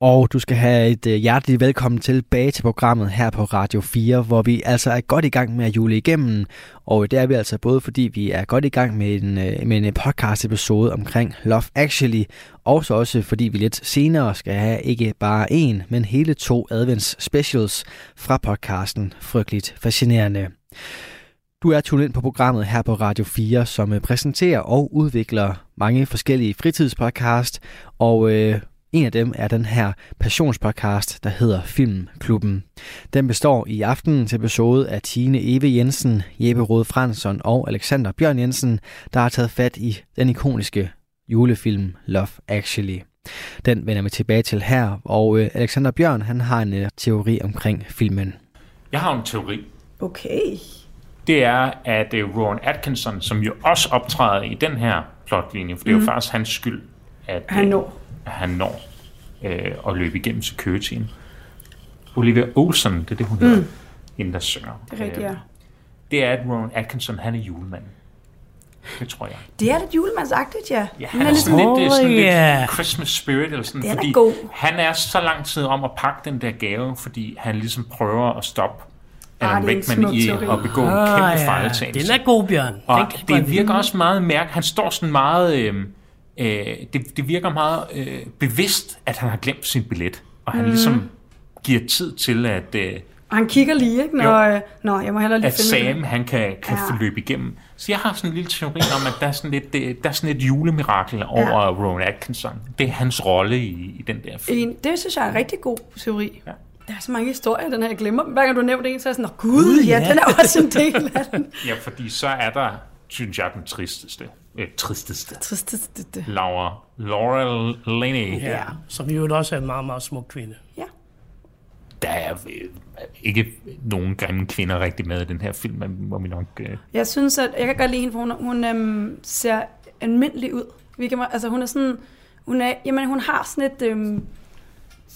Og du skal have et øh, hjerteligt velkommen tilbage til programmet her på Radio 4, hvor vi altså er godt i gang med at jule igennem. Og det er vi altså både fordi vi er godt i gang med en, øh, med en podcast episode omkring Love Actually, og så også fordi vi lidt senere skal have ikke bare en, men hele to advents specials fra podcasten Frygteligt Fascinerende. Du er tunet ind på programmet her på Radio 4, som øh, præsenterer og udvikler mange forskellige fritidspodcast, og øh, en af dem er den her passionspodcast, der hedder Filmklubben. Den består i aftenens episode af Tine Eve Jensen, Jeppe Rode Fransson og Alexander Bjørn Jensen, der har taget fat i den ikoniske julefilm Love Actually. Den vender vi tilbage til her, og øh, Alexander Bjørn han har en øh, teori omkring filmen. Jeg har en teori. Okay. Det er, at øh, Rowan Atkinson, som jo også optræder i den her plotlinje, for det er jo faktisk hans skyld, at Han når. At han når øh, at løbe igennem securityen. Olivia Olsen, det er det, hun hedder, hende der synger. Det er rigtigt, ja. Øh, Det er, at Rowan Atkinson, han er julemanden. Det tror jeg. Det er lidt julemandsagtigt, ja. Ja, Hun han er er ligesom, sådan lidt, det er sådan lidt. Christmas spirit, eller sådan, Den er fordi god. han er så lang tid om at pakke den der gave, fordi han ligesom prøver at stoppe Ah, Alan det er en Rickman i at begå en Ah, kæmpe ja. fejltagelse. Den er god, Bjørn. Den Og godt det virker også meget mærke. Han står sådan meget... Øh, øh, det, det virker meget øh, bevidst, at han har glemt sin billet. Og han ligesom giver tid til, at, øh, og han kigger lige, ikke? Når, øh, nå, jeg må hellere lige at finde Sam han kan, kan Ja. løbe igennem. Så jeg har sådan en lille teori om, at der er sådan lidt, øh, der er sådan et julemirakel over Ja. Rowan Atkinson. Det er hans rolle i, i den der film. En, det synes jeg er en rigtig god teori. Ja. Der er så mange historier, den her, jeg glemmer dem. Hver gang du nævner en, så er jeg sådan, Nå, gud, ja, ja. den er også en del af den. Ja, fordi så er der, synes jeg, den tristeste. Øh, tristeste. Tristeste. Laura, Laura Linney. Ja, som jo også er en meget, meget smuk kvinde. Ja. Der er øh, ikke nogen grimme kvinder rigtig med i den her film, men må vi nok... Øh, Jeg synes, at jeg kan godt lide hende, for hun, hun øhm, ser almindelig ud. Vi kan, altså, hun er sådan, hun er, jamen, hun har sådan et, øhm,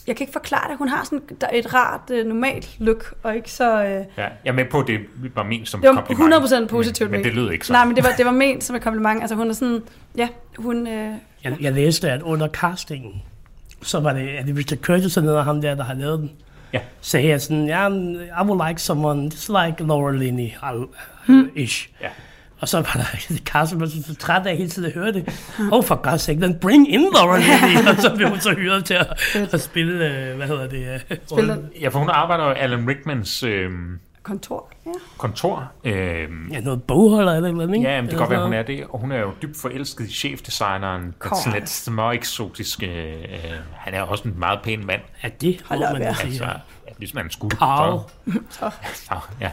jeg kan ikke forklare det, hun har sådan et rart, øh, normalt look, og ikke så, øh, ja, jeg er med på, at det var ment som det var kompliment. 100% positivt. Men, men det lød ikke så. Nej, men det var, det var ment som et kompliment. Altså, hun er sådan, ja, hun, øh, Jeg, jeg læste, at under castingen, så var det, at det Richard Curtis og noget af ham der, der har lavet den, Ja. sagde jeg sådan, ja, I would like someone just like Laura Linney, Hmm. ish. Ja. Og så var der Carsten, var så træt af hele tiden at høre det. Oh, for God's sake, then bring in Laura Linney. og så blev hun så hyret til at, at spille, øh, hvad hedder det? øh, spiller. Ja, for hun arbejder jo i Alan Rickmans øh, kontor. Ja. kontor. Øh, Ja, noget bogholder eller et eller andet, ikke? ja, men det kan godt være, hun noget. er det. Og hun er jo dybt forelsket i chefdesigneren. Den Kom. sådan lidt små eksotiske... Øh, han er også en meget pæn mand. Ja, det Hold må op, man sige. Altså, hvis man skulle. Carl. Så, så, ja.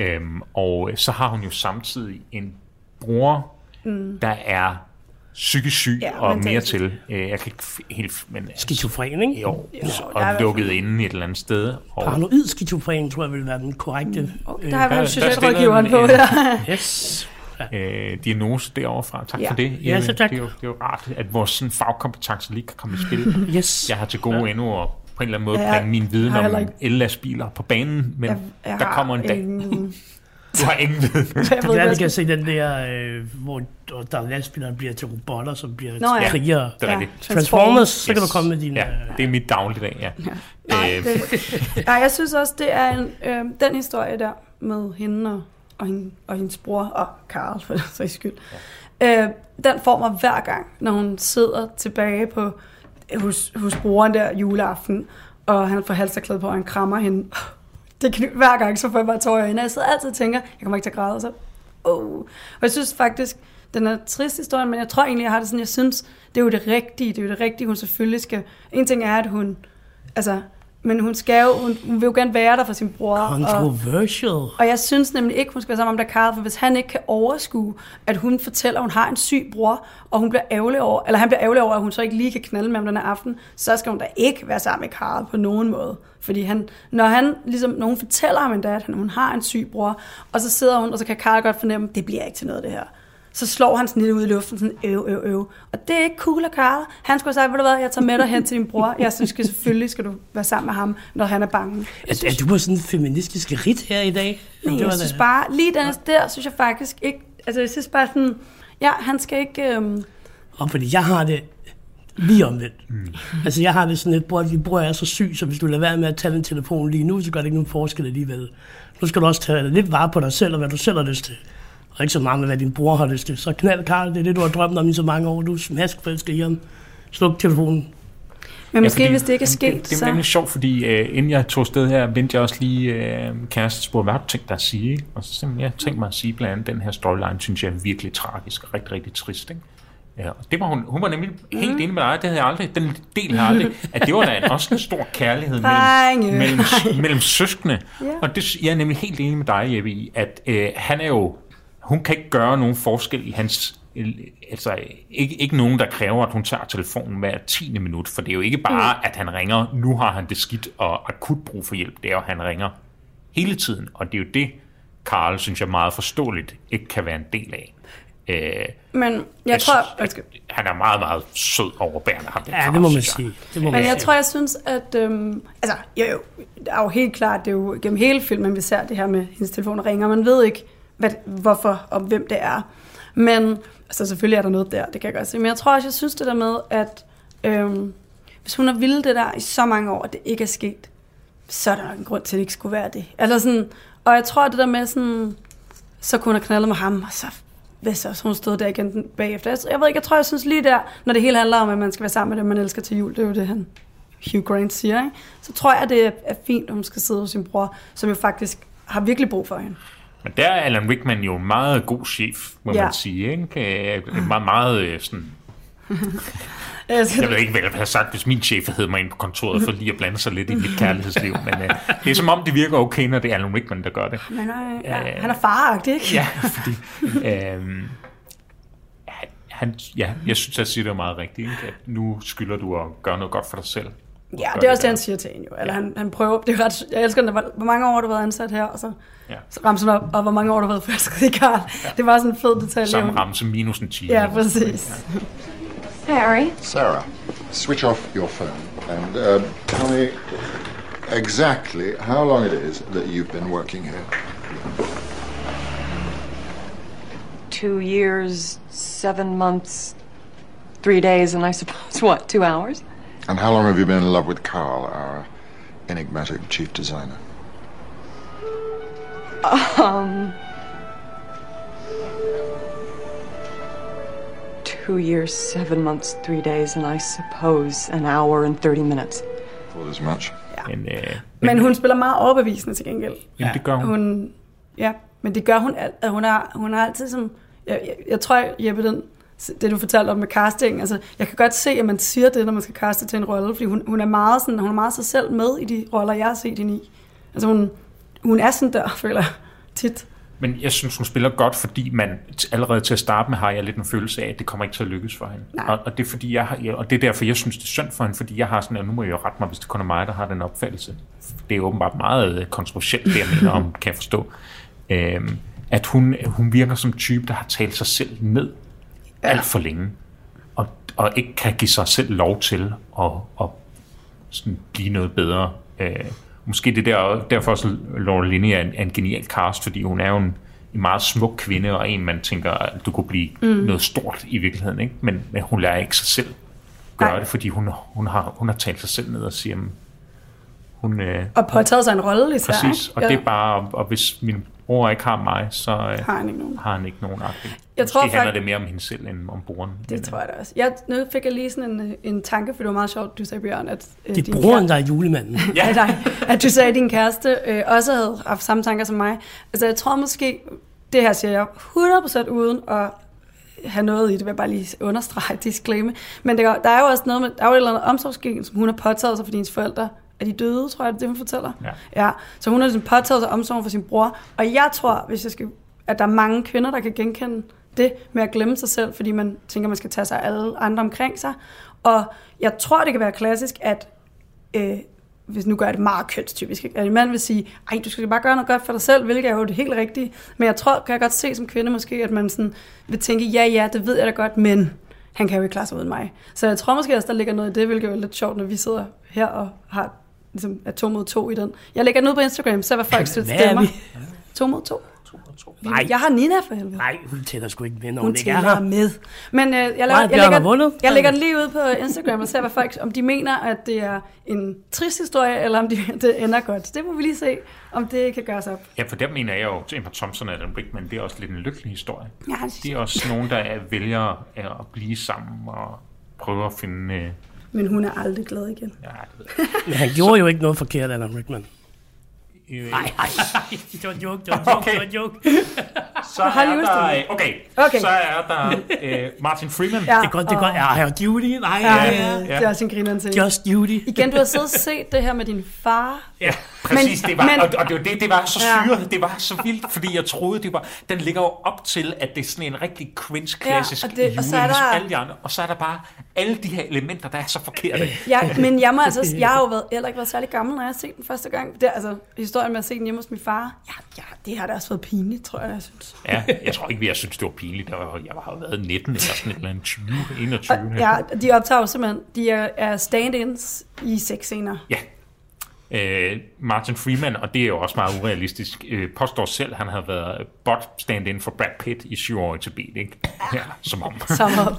Øhm, og så har hun jo samtidig en bror, mm. der er psykisk syg Ja, og mere til. Øh, jeg kan ikke f- helt... Men, Skizofren, ikke? jo, Jo, og der er lukket fald- inde et eller andet sted. Og, Paranoid skizofren, tror jeg vil være den korrekte. Okay, øh, der har vi der- jo der socialrådgiveren på. Ja. Yes. øh, diagnose derovre fra. Tak Ja. for det. Ja, Øh, så tak. Det er, jo, det er jo rart, at vores sådan, fagkompetence lige kan komme i spil. Yes. Jeg har til gode ja. endnu at på en eller anden måde Ja, jeg bringe min viden om ikke- el-lastbiler på banen, men Jeg, jeg der kommer en dag. ingen- Du har ingen viden. Jeg Det ved, er, jeg kan se den der, øh, hvor der lastbilerne bliver til robotter, som bliver Nå, ja. krigere. Det er Ja. rigtigt. Transformers, så kan Yes. du komme med dine... Ja, det er mit dagligdag, ja. Nej, Øh, det, nej, jeg synes også, det er en, øh, den historie der med hende og, og, hende, og hendes bror og Karl, for den sags skyld. Ja. Øh, den får mig hver gang, når hun sidder tilbage på hos, hos broren der juleaften, og han får halserklæde på, og han krammer hende. Det kan, hver gang, så får jeg bare tårer i øjnene. Jeg sidder altid og tænker, jeg kommer ikke til at græde, så... Oh. Og jeg synes faktisk, den er trist historie, men jeg tror egentlig, jeg har det sådan, jeg synes, det er jo det rigtige, det er jo det rigtige, hun selvfølgelig skal... En ting er, at hun, altså, men hun skal jo, hun, hun vil jo gerne være der for sin bror. Og, Controversial. og jeg synes nemlig ikke, hun skal være sammen med Karl, for hvis han ikke kan overskue, at hun fortæller, at hun har en syg bror, og hun bliver ærgerlig over, eller han bliver ærgerlig over, at hun så ikke lige kan knalde med ham den her aften, så skal hun da ikke være sammen med Karl på nogen måde. Fordi han, når han ligesom, når hun fortæller ham endda, at han, hun har en syg bror, og så sidder hun, og så kan Karl godt fornemme, det bliver ikke til noget det her. Så slår han sådan lidt ud i luften, sådan øv, øv, øv. Og det er ikke cool af Karl. Han skulle have sagt, ved du hvad, jeg tager med dig hen til din bror. Jeg synes, skal, selvfølgelig skal du være sammen med ham, når han er bange. Er, er du på sådan en feministisk rit her i dag? Nej, Det var jeg synes bare, lige den der, synes jeg faktisk ikke, altså jeg synes bare sådan, ja, han skal ikke, øhm, Og fordi jeg har det lige omvendt. Mm. Altså jeg har det sådan lidt, bror, din bror er så syg, så hvis du lader være med at tage den telefon lige nu, så gør det ikke nogen forskel alligevel. Nu skal du også tage lidt vare på dig selv, og hvad du selv har lyst til. Og ikke så meget med, hvad din bror har lyst til. Så knald, Karl, det er det, du har drømt om i så mange år. Du er smaskforelsket i ham. Sluk telefonen. men måske fordi- hvis det ikke er det, sket, det, det er så... nemlig sjovt, fordi øh, inden jeg tog sted her, vendte jeg også lige øh, kæreste spurgte, hvad har du tænkt dig at sige? Ikke? Og så simpelthen, jeg tænkte mig at sige blandt andet, den her storyline, synes jeg er virkelig tragisk og rigtig, rigtig trist. Ikke? Ja, og det var hun, hun var nemlig helt Mm. enig med dig, det havde jeg aldrig, den del har aldrig, at det var da en- også en stor kærlighed mellem, mellem, mellem søskende. Ja. Og det, jeg er nemlig helt enig med dig, Jeppe, i, at øh, han er jo, hun kan ikke gøre nogen forskel i hans, altså ikke, ikke nogen, der kræver, at hun tager telefonen hver 10. minut, for det er jo ikke bare, Mm. at han ringer, nu har han det skidt og akut brug for hjælp, det er jo, at han ringer hele tiden, og det er jo det, Karl, synes jeg meget forståeligt, ikke kan være en del af. Øh, Men jeg jeg tror, synes, undskyld. han er meget, meget sød overbærende, ham den Ja, Karl, det må man sige. Det må man Men jeg sige. tror, jeg synes, at... Øhm, altså, jo, jo, det er jo helt klart, det er jo gennem hele filmen, vi ser det her med, hendes telefon ringer. Man ved ikke, hvad, hvorfor og hvem det er. Men, altså selvfølgelig er der noget der, det kan jeg godt se. Men jeg tror også, jeg synes det der med, at øhm, hvis hun har ville det der i så mange år, at det ikke er sket, så er der en grund til, at det ikke skulle være det. Eller sådan, og jeg tror, det der med sådan, så kunne hun have knaldet med ham, og så hvis så hun stod der igen bagefter. Jeg, jeg ved ikke, jeg tror, jeg synes lige der, når det hele handler om, at man skal være sammen med dem, man elsker til jul, det er jo det, han Hugh Grant siger, ikke? så tror jeg, det er, er fint, at hun skal sidde hos sin bror, som jo faktisk har virkelig brug for hende. Men der er Alan Rickman jo meget god chef, må Ja. man sige. Ikke? Øh, Meget, meget øh, sådan... Jeg, skal, Jeg ved ikke, hvad jeg have sagt, hvis min chef havde mig ind på kontoret for lige at blande sig lidt i mit kærlighedsliv. Men øh, det er som om, det virker okay, når det er Alan Rickman, der gør det. men, øh, ja, Øh, han er faragtig, ikke? Ja, fordi... Øh, han, han, ja, jeg synes, at siger det er meget rigtigt. Ikke? At nu skylder du at gøre noget godt for dig selv. Ja, det er også det, han siger til hende jo. Eller han, han prøver, det er ret, jeg elsker den, hvor mange år har du været ansat her, og så, Ja. så ramser han op, og hvor mange år har du været forelsket i Karl. Det var sådan en fed detalje. Samme som minus en time. Ja, præcis. Harry, Sarah, switch off your phone and uh, tell me exactly how long it is that you've been working here. two years, seven months, three days, and I suppose, what, two hours? And how long have you been in love with Carl, our enigmatic chief designer? Two years, seven months, three days, and I suppose an hour and 30 minutes. Thought as much. Men, øh, Men hun spiller meget overbevisende til gengæld. jamen, det gør hun. Hun, ja, men det gør hun alt. At hun, er, hun er altid som... Jeg, jeg, jeg tror, Jeppe, den, det du fortalte om med casting, altså, jeg kan godt se, at man siger det, når man skal kaste til en rolle, fordi hun, hun, er meget sådan, hun er meget sig selv med i de roller, jeg har set hende i. Altså, hun, hun er sådan der, føler jeg, tit. Men jeg synes, hun spiller godt, fordi man allerede til at starte med har jeg lidt en følelse af, at det kommer ikke til at lykkes for hende. Nej. Og, og, det er fordi jeg har, og det er derfor, jeg synes, det er synd for hende, fordi jeg har sådan, og nu må jeg jo rette mig, hvis det kun er mig, der har den opfattelse. Det er åbenbart meget øh, kontroversielt, det jeg mener om, kan jeg forstå. Øhm, at hun, hun virker som type, der har talt sig selv ned. Alt for længe, og, og ikke kan give sig selv lov til at, at sådan blive noget bedre. Øh, måske det der, derfor også Laura Linney er en, er en genial cast, fordi hun er jo en, en meget smuk kvinde, og en, man tænker, at du kunne blive mm. noget stort i virkeligheden. Ikke? Men, men hun lærer ikke sig selv gøre Nej. det, fordi hun, hun, har, hun har talt sig selv ned og siger, hun... Øh, Og påtaget sig en rolle især, præcis, og det er bare, og hvis min bror ikke har mig, så øh, Har han ikke nogen. har han ikke nogen agtig. Jeg tror Måske handler fakt- det mere om hende selv, end om broren. Det tror jeg da også. Jeg, nu fik jeg lige sådan en, en tanke, for det var meget sjovt, du sagde, Bjørn, at... øh, Det er broren, kære- der er julemanden. Ja. Af dig, at du sagde, at din kæreste øh, også havde haft samme tanker som mig. Altså, jeg tror måske, det her siger jeg 100% uden at have noget i det, vil jeg bare lige understrege, disclaimer. Men det, der er jo også noget med, der er jo et eller andet omsorgsgen, som hun har påtaget sig for hendes forældre. Er de døde, tror jeg, det er det, hun fortæller? Ja. ja. Så hun har ligesom påtaget sig omsorgen for sin bror. Og jeg tror, hvis jeg skal, at der er mange kvinder, der kan genkende det med at glemme sig selv, fordi man tænker, man skal tage sig af alle andre omkring sig. Og jeg tror, det kan være klassisk, at øh, hvis nu gør jeg det meget kønstypisk, ikke? at en mand vil sige, ej, du skal bare gøre noget godt for dig selv, hvilket er jo det helt rigtige. Men jeg tror, kan jeg godt se som kvinde måske, at man sådan vil tænke, ja, ja, det ved jeg da godt, men han kan jo ikke klare sig uden mig. Så jeg tror måske også, der ligger noget i det, hvilket er lidt sjovt, når vi sidder her og har ligesom, er to mod to i den. Jeg lægger den ud på Instagram, så hvad folk er stemmer. To mod to. Nej. Jeg har Nina for helvede. Nej, hun tæller sgu ikke med, når Hun hun ikke er her. med. Men øh, jeg, laver, Nej, jeg, lægger, vundet. jeg lægger den lige ud på Instagram og ser, hvad folk, om de mener, at det er en trist historie, eller om de, det ender godt. Det må vi lige se, om det kan gøres op. Ja, for der mener jeg jo, at Emma Thompson og Adam Rickman, det er også lidt en lykkelig historie. Ja, det Det er også nogen, der er- vælger øh, at blive sammen og prøve at finde... Men hun er aldrig glad igen. ja, det ved jeg. Men han gjorde jo ikke noget forkert, Alan Rickman. Nej, nej, det var en joke, det var en joke, Okay. det var en joke. Så er der, okay, Okay. så er der øh, Martin Freeman. Ja, Det er godt, det er godt. Ja, her Judy. Nej, Ja, ja, ja, ja. det er også en griner til. Just Judy. Igen, du har siddet og set det her med din far. Ja, præcis. Men- det var, men- og, og det, var det, det var så Ja. syret, det var så vildt, fordi jeg troede, det var... Den ligger jo op til, at det er sådan en rigtig cringe-klassisk Ja, ja, og det- jule, og så er der- alle de andre. Og så er der bare alle de her elementer, der er så forkerte. Ja, men jeg, må altså, jeg har jo været, heller ikke været særlig gammel, når jeg har set den første gang. Det er altså historien med at se den hjemme hos min far. Ja, ja, det har da også været pinligt, tror jeg, jeg synes. Ja, jeg tror ikke, jeg synes, det var pinligt. Jeg, var, jeg har været 19 eller sådan et eller andet 20, 21. Og, ja, de optager jo simpelthen, de er, er stand-ins i seks scener. Ja. Øh, Martin Freeman, og det er jo også meget urealistisk, øh, påstår selv, at han har været bot stand-in for Brad Pitt i syv år i Tibet, ikke? Ja, som om. Som om.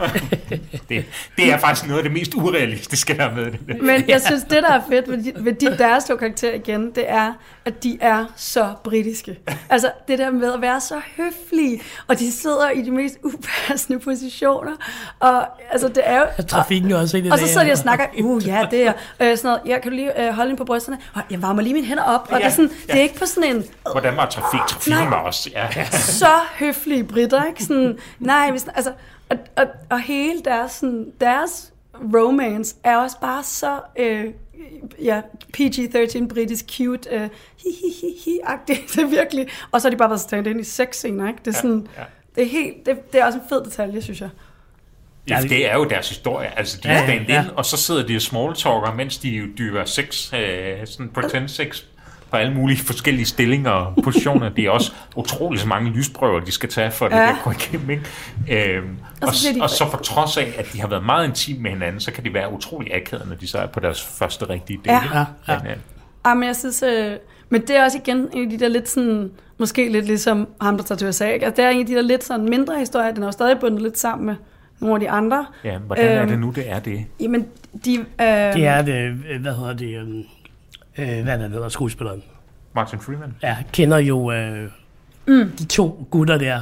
Det, det er faktisk noget af det mest urealistiske, der er med det. Men jeg synes, det der er fedt ved, de, ved de, deres to karakterer igen, det er, at de er så britiske. Altså det der med at være så høflige, og de sidder i de mest upassende positioner. Og altså det er jo... Trafikken er også en af Og så det sidder de og snakker, uh ja, det er øh, sådan noget, jeg kan du lige øh, holde på brysterne, og jeg varmer lige mine hænder op, og det er, sådan, det er ikke på sådan en, Hvordan var trafik? Trafikken Nej. var også... Ja. så høflige britter, ikke? Sådan, nej, hvis, altså, og, og, og hele deres, sådan, deres romance er også bare så øh, ja, PG-13 britisk cute, øh, hi hi hi hi agtigt det er virkelig. Og så har de bare været stand ind i seks scener, ikke? Det er sådan, ja. det er helt, det, det er også en fed detalje, synes jeg. Ja, det er jo deres historie. Altså, de Ja, er stand ja. og så sidder de og smalltalker, mens de dykker sex, øh, sådan pretend sex på alle mulige forskellige stillinger og positioner. Det er også utroligt så mange lysprøver, de skal tage for, at det Ja. kan gå igennem. Ikke? Øhm, og, Og så de- og så for trods af, at de har været meget intime med hinanden, så kan de være utrolig akavede, når de så er på deres første rigtige date. Ja. Ja, ja. Øh, Ah, men jeg synes, øh, men det er også igen en af de der lidt sådan, måske lidt ligesom ham, der tager til USA, ikke? Altså, det er en af de der lidt sådan mindre historier, den er jo stadig bundet lidt sammen med nogle af de andre. ja, hvordan er Øhm, det nu, det er det? Jamen, de... Øh, Det er det, øh, hvad hedder det, øhm, øh, hvad er det, hedder skuespilleren? Martin Freeman? Ja, kender jo øh, mm. de to gutter der.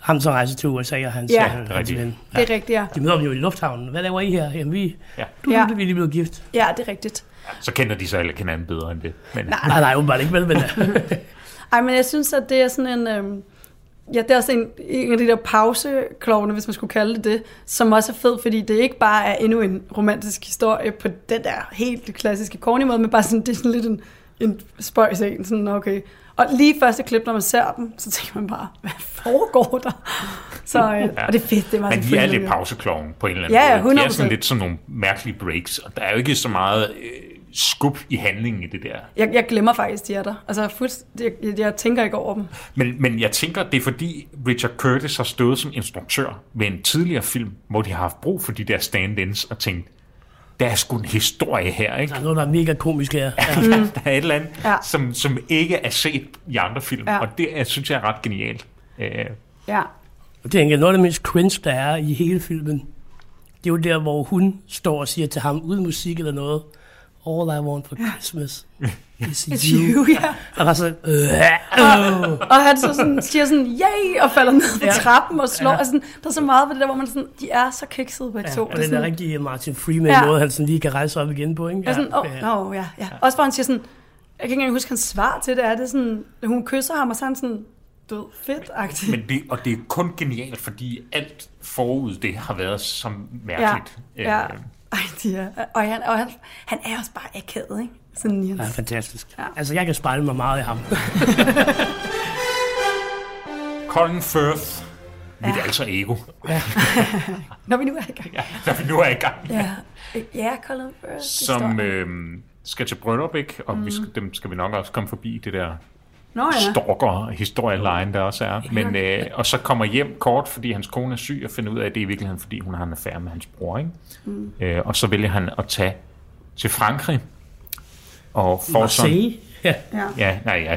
Ham, som rejser til USA, og hans, Ja. øh, Det er hans rigtigt. ven. Det er rigtigt, ja. De møder dem jo i lufthavnen. Hvad laver I her? Jamen, vi, Ja. du, Ja. du, vi er lige blevet gift. Ja, det er rigtigt. Så kender de så alle hinanden bedre end det. Men, Nej. Nej, nej, åbenbart ikke, vel, men øh, Ej, men jeg synes, at det er sådan en... Øhm, ja, det er også en, en af de der pauseklovne, hvis man skulle kalde det det, som også er fed, fordi det ikke bare er endnu en romantisk historie på den der helt klassiske corny måde, men bare sådan, det er sådan lidt en, en spøjs en, sådan okay. Og lige første klip, når man ser dem, så tænker man bare, hvad foregår der? Så, øh, og det er fedt, det er meget Men de er lidt pausekloven på en eller anden Ja, ja, måde. De er 100%. sådan lidt sådan nogle mærkelige breaks, og der er jo ikke så meget øh, skub i handlingen i det der. Jeg, jeg glemmer faktisk, de er der. Altså, jeg, jeg, jeg tænker ikke over dem. Men, men jeg tænker, det er fordi Richard Curtis har stået som instruktør ved en tidligere film, hvor de har haft brug for de der stand-ins og tænkt, der er sgu en historie her, ikke? der er noget, der er mega komisk her. Ja. Der, der er et eller andet, Ja. som, som ikke er set i andre film, Ja. og det er, synes jeg er ret genialt. Øh, Ja. Og det er noget af det mest cringe, der er i hele filmen. Det er jo der, hvor hun står og siger til ham, uden musik eller noget, All I want for Christmas is It's you. you, ja. Og var så, øh, øh. Og han så sådan, siger sådan, yay, og falder ned på Ja. trappen og slår. Ja. Ja. Altså, der er så meget ved det der, hvor man sådan, de er så kiksede begge Ja, to. og Det er den der sådan, rigtige Martin Freeman Ja. måde, han sådan lige kan rejse op igen på, ikke? er sådan, åh, oh, no, ja, ja. Også hvor han siger sådan, jeg kan ikke engang huske hans svar til det, er det sådan, hun kysser ham, og så er han sådan, du ved, fedt-agtigt. men det, og det er kun genialt, fordi alt forud det har været så mærkeligt. Ja, ja. Øh, Ej, de er, og, han, og han, han er også bare akavet, ikke? Sådan Niels. Ja, fantastisk. Ja. Altså, jeg kan spejle mig meget i ham. Colin Firth, mit Ja. alter ego, Når vi nu er i gang. ja, når vi nu er i gang. Ja, ja Colin Firth. som øh, skal til ikke? Og mm. vi skal, dem skal vi nok også komme forbi det der Nå ja. stalker historieline der også er. Men, øh, og så kommer hjem kort, fordi hans kone er syg, og finder ud af, at det er i virkeligheden, fordi hun har en affære med hans bror. Ikke? Mm. Øh, og så vælger han at tage til Frankrig. Og får sådan, Marseille, ja. ja. ja, nej, ja,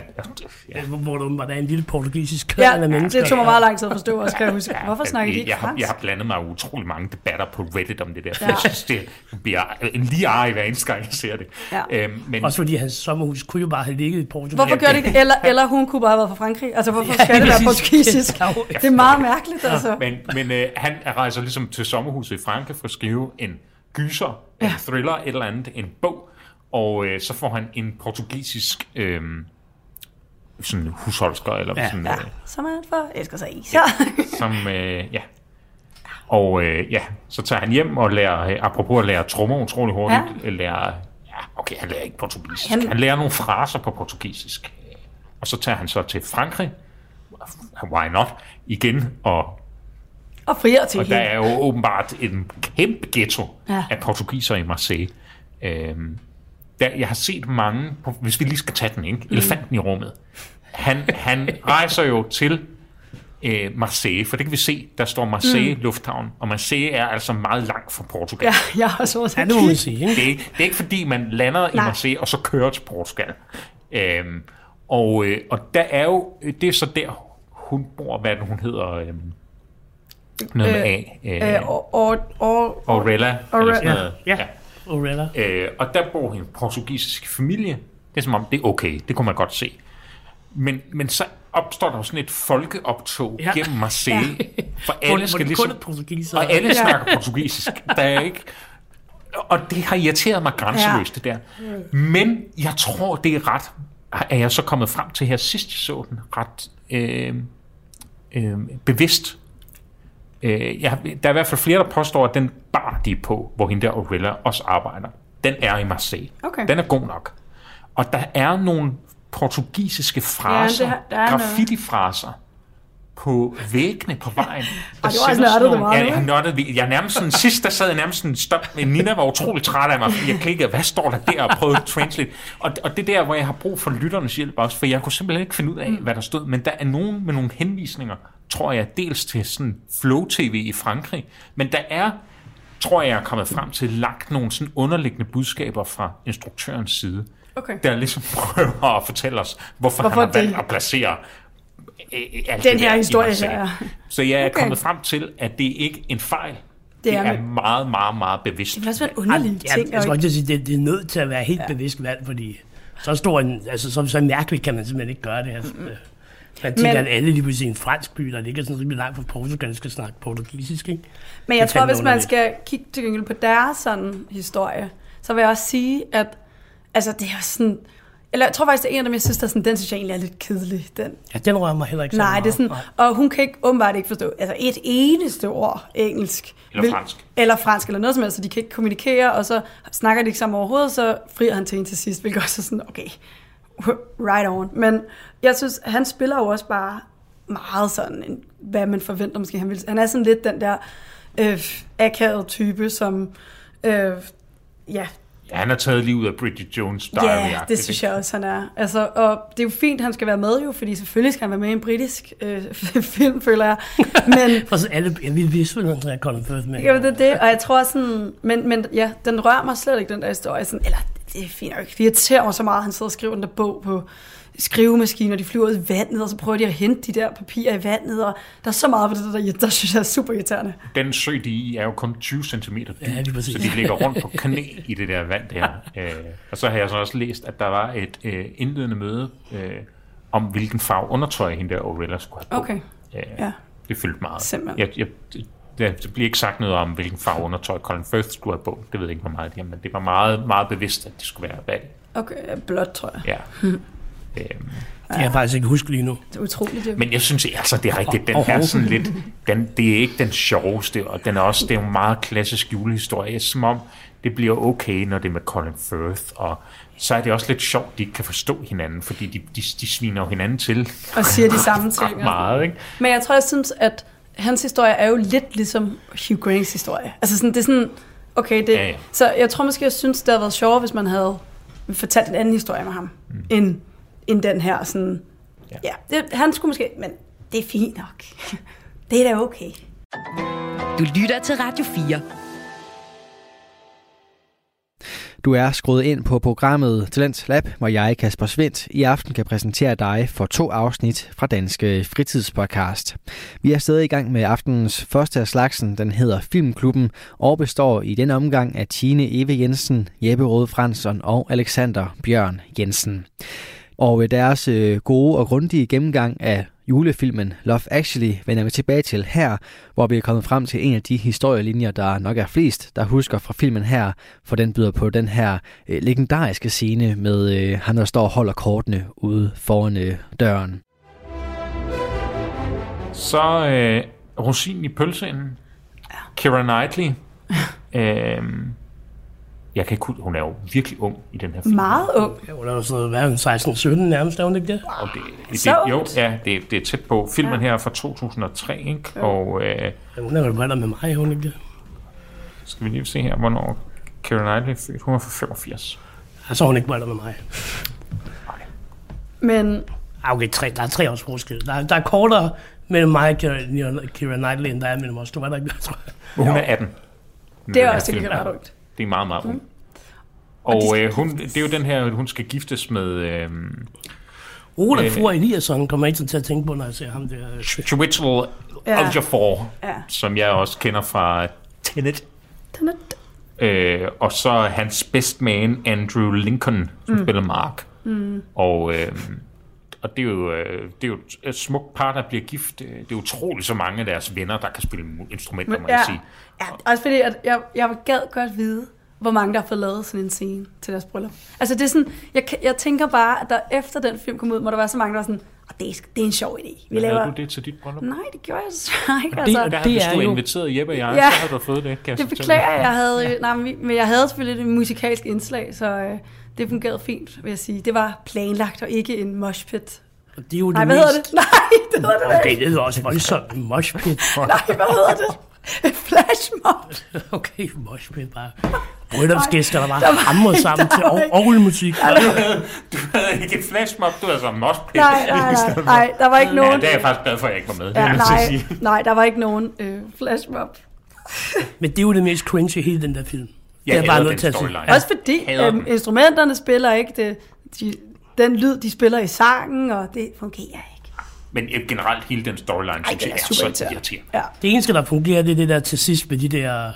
ja, Hvor, der var der en lille portugisisk klan Ja, af mennesker. det tog mig meget lang tid at forstå, og skal jeg huske. Hvorfor snakker de ikke jeg, har, fransk? jeg har blandet mig utrolig mange debatter på Reddit om det der. Ja. Ja. Jeg synes, det bliver en lige ej hver eneste gang, jeg ser det. Ja. Øhm, men, Også fordi hans sommerhus kunne jo bare have ligget i Portugal. Hvorfor gør det ikke? Eller, eller hun kunne bare have været fra Frankrig. Altså, hvorfor skal det være portugisisk? Ja, Det er meget mærkeligt, altså. Men, men øh, han rejser ligesom til sommerhuset i Frankrig for at skrive en gyser, en thriller, et eller andet, en bog, og øh, så får han en portugisisk øh, sådan husholsker, eller Ja. sådan, Ja, øh, som han for elsker sig i. Så. som, øh, ja. Og øh, ja, så tager han hjem og lærer, øh, apropos at lære trommer utrolig hurtigt, ja. lærer, ja, okay, han lærer ikke portugisisk, Han- han, lærer nogle fraser på portugisisk. Og så tager han så til Frankrig, why not, igen, og Og frier til Og der hende. er jo åbenbart en kæmpe ghetto Ja. ja. af portugiser i Marseille. Øhm, der, jeg har set mange, på- hvis vi lige skal tage den, ikke? Mm. elefanten i rummet. Han, han rejser jo til øh, Marseille, for det kan vi se, der står Marseille mm. Lufthavn, og Marseille er altså meget langt fra Portugal. Ja, jeg har også Ja, det må man sige. Ikke? Det, er ikke, det er ikke fordi, man lander i Nej. Marseille, og så kører til Portugal. Øhm, og, øh, og der er jo, det er så der, hun bor, hvad hun hedder, øhm, noget med A. Øh, Øh, og, og, og, Aurella, Aure- eller sådan noget. Ja. Orella. Øh, og der bor en portugisisk familie. Det er som om, det er okay. Det kunne man godt se. Men, men så opstår der jo sådan et folkeoptog Ja. ja. gennem Marseille. Ja. For alle skal ligesom... Og alle snakker portugisisk. Der er ikke... Og det har irriteret mig grænseløst, det der. Men jeg tror, det er ret... Er jeg så kommet frem til her sidst, så den, ret øh, øh, bevidst. Øh, jeg, der er i hvert fald flere, der påstår, at den bar, de er på, hvor hende der Aurella også arbejder, den er i Marseille. Okay. Den er god nok. Og der er nogle portugisiske fraser, har- der er noget. graffiti-fraser, på væggene på vejen. Ej, du har også nørdet det meget, Ja, jeg har nørdet. Jeg nærmest sådan, sidst der sad jeg nærmest sådan, stop. Nina var utrolig træt af mig, fordi jeg klikkede, hvad står der der, og prøvede at translate. Og, og det er der, hvor jeg har brug for lytternes hjælp også, for jeg kunne simpelthen ikke finde ud af, hvad der stod. Men der er nogen med nogle henvisninger, tror jeg, dels til sådan Flow TV i Frankrig, men der er tror jeg, jeg er kommet frem til, lagt nogle sådan underliggende budskaber fra instruktørens side, Okay. der ligesom prøver at fortælle os, hvorfor, Hvorfor han har valgt det- at placere øh, alt Den det her der i historie her. Så jeg er Okay. kommet frem til, at det ikke er en fejl. Det Det er er, med- meget, meget, meget bevidst. Det vil også være en underlig Ja, ting. jeg skal og- godt til at sige, det, det er nødt til at være helt ja. bevidst valg, fordi så stor en, altså så, så mærkeligt kan man simpelthen ikke gøre det. Altså, tænker, Men- at alle lige pludselig en fransk by, der ligger sådan rimelig langt fra Portugal, skal snakke portugisisk, ikke? Men jeg Det tror, hvis man skal kigge til gengæld på deres sådan historie, så vil jeg også sige, at altså, det er sådan... Eller jeg tror faktisk, det er en af dem, jeg synes, der er sådan, den synes jeg egentlig er lidt kedelig. Den. Ja, den rører mig heller ikke så Nej, meget. det er sådan, og hun kan ikke, åbenbart ikke forstå altså et eneste ord engelsk. Eller fransk. Eller fransk, eller noget som helst, så de kan ikke kommunikere, og så snakker de ikke sammen overhovedet, så frier han til hende til sidst, hvilket også er sådan, okay, right on. Men jeg synes, han spiller jo også bare meget sådan, en, hvad man forventer måske, han vil. Han er sådan lidt den der øh, akavede type, som, øh, ja, Ja, han har taget lige ud af Bridget Jones Ja, Diary. det synes jeg også, han er. Altså, og det er jo fint, han skal være med jo, fordi selvfølgelig skal han være med i en britisk øh, film, føler jeg. Men For så alle, ja, vi vidste vel, at der er Colin Firth med. jo, det er det, og jeg tror sådan, men, men ja, den rører mig slet ikke, den der historie. Sådan, eller, det er fint nok. Det irriterer mig så meget, at han sidder og skriver den der bog på skrivemaskiner, de flyver ud i vandet, og så prøver de at hente de der papirer i vandet, og der er så meget på det der, der synes jeg er super irriterende. Den sø, de er i, er jo kun 20 cm dyb, Ja, lige præcis. så de ligger rundt på knæ i det der vand der. Øh, og så har jeg så også læst, at der var et øh, indledende møde øh, om, hvilken farve undertøj hende der Aurella skulle have på. Okay, Øh, ja. Det fyldte meget. Simpelthen. Jeg, jeg, det, det, bliver ikke sagt noget om, hvilken farve undertøj Colin Firth skulle have på. Det ved jeg ikke, hvor meget det er, men det var meget, meget bevidst, at det skulle være valg. Okay, blot, tror jeg. Ja. øhm, Det kan jeg faktisk ikke huske lige nu. Det er utroligt. Det. men jeg synes altså, det er rigtigt. Den og- er sådan lidt... Den, det er ikke den sjoveste, og den er også, det er en meget klassisk julehistorie. Som om det bliver okay, når det er med Colin Firth, og så er det også lidt sjovt, de ikke kan forstå hinanden, fordi de, de, de sviner jo hinanden til Og siger de samme ting. meget, ikke? Men jeg tror, jeg synes, at hans historie er jo lidt ligesom Hugh Grants historie. Altså sådan, det er sådan, okay, det, Ja, ja. så jeg tror måske, jeg synes, det havde været sjovere, hvis man havde fortalt en anden historie med ham, mm. end, end den her sådan... Ja, ja det, han skulle måske... Men det er fint nok. det er da okay. Du lytter til Radio 4. Du er skruet ind på programmet Talent Lab, hvor jeg, Kasper Svendt, i aften kan præsentere dig for to afsnit fra Danske Fritidspodcast. Vi er stadig i gang med aftenens første af slagsen, den hedder Filmklubben, og består i den omgang af Tine Eve Jensen, Jeppe Rode Fransson og Alexander Bjørn Jensen. Og deres øh, gode og grundige gennemgang af julefilmen Love Actually vender vi tilbage til her, hvor vi er kommet frem til en af de historielinjer, der nok er flest, der husker fra filmen her, for den byder på den her øh, legendariske scene med øh, han, der står og holder kortene ude foran øh, døren. Så øh, rosinen i pølseenden. Ja. Keira Knightley. øh, jeg kan ikke hun er jo virkelig ung i den her film. Meget ung. Ja, hun er jo sådan noget, 16-17 nærmest, er hun ikke det? Og det, det, det jo, ja, det, det er tæt på. Filmen ja. her er fra 2003, ikke? Ja. Og, øh, ja, hun er jo med mig, hun ikke det? Skal vi lige se her, hvornår Keira Knightley er født? Hun er fra 85. Ja, så er hun ikke med mig. Nej. Men... Ah, okay, tre, der er tre års forskel. Der, der er kortere mellem mig og Keira Knightley, end der er mellem os. Du var der ikke det, tror jeg. Hun er 18. Det er også kan være det er meget, meget ung. Mm. Og, og øh, hun, det er jo den her, hun skal giftes med... Øh, Ole øh, Fru Eliasson kommer ikke til at tænke på, når jeg ser ham der. Chiwetel ja. Ejiofor, ja. som jeg også kender fra Tenet. Tenet. Øh, og så hans best man, Andrew Lincoln, som mm. spiller Mark. Mm. Og, øh, og det er, jo, øh, det er jo et smukt par, der bliver gift. Det er utroligt så mange af deres venner, der kan spille instrumenter, må ja. jeg sige. Ja, også fordi at jeg, jeg gad godt vide, hvor mange der har fået lavet sådan en scene til deres bryllup. Altså det er sådan, jeg, jeg tænker bare, at der efter den film kom ud, må der være så mange, der var sådan, oh, det, er, det er en sjov idé. Vi laver... du det til dit bryllup? Nej, det gjorde jeg så ikke. Altså. Det, der, det hvis du jo... inviteret Jeppe og jeg, ja, så har du fået det. Kan det beklager jeg. Havde, nej, men jeg havde selvfølgelig et musikalsk indslag, så øh, det fungerede fint, vil jeg sige. Det var planlagt og ikke en moshpit. Og det er jo Nej, det hvad mest... hedder det? Nej, det hedder det ikke. Det hedder også voldsomt en moshpit. Nej, hvad hedder det? Flashmob. okay, moshpit bare. Bryllupsgæster, der var hamret sammen til orgelmusik. du havde ikke et flashmob, du havde sådan moshpit. Nej, nej, nej, nej, der var ikke nogen... Ja, det er jeg faktisk glad for, at jeg ikke var med. Ja, nej, nej, der var ikke nogen øh, flashmob. Men det er jo det mest cringe i hele den der film. Jeg det er bare nødt til at sige. Også fordi øhm, instrumenterne spiller ikke det, de, den lyd, de spiller i sangen, og det fungerer ikke. Men generelt hele den storyline, Ej, synes jeg, er, er så irriterende. Ja. Det eneste, der fungerer, det er det der til sidst med de der...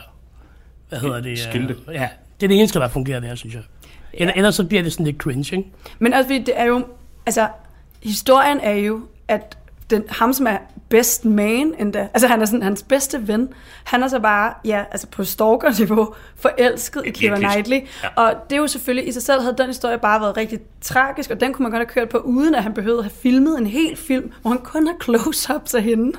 Hvad hedder det? Skilte. Ja, det er det eneste, der fungerer der, synes jeg. Ja. Ellers så bliver det sådan lidt cringe, ikke? Men altså, det er jo... Altså, historien er jo, at den, ham, som er best man endda, altså han er sådan hans bedste ven, han er så bare, ja, altså på stalker-niveau, forelsket i Keira Knightley. Ja. Og det er jo selvfølgelig, i sig selv havde den historie bare været rigtig tragisk, og den kunne man godt have kørt på, uden at han behøvede at have filmet en hel film, hvor han kun har close-ups af hende.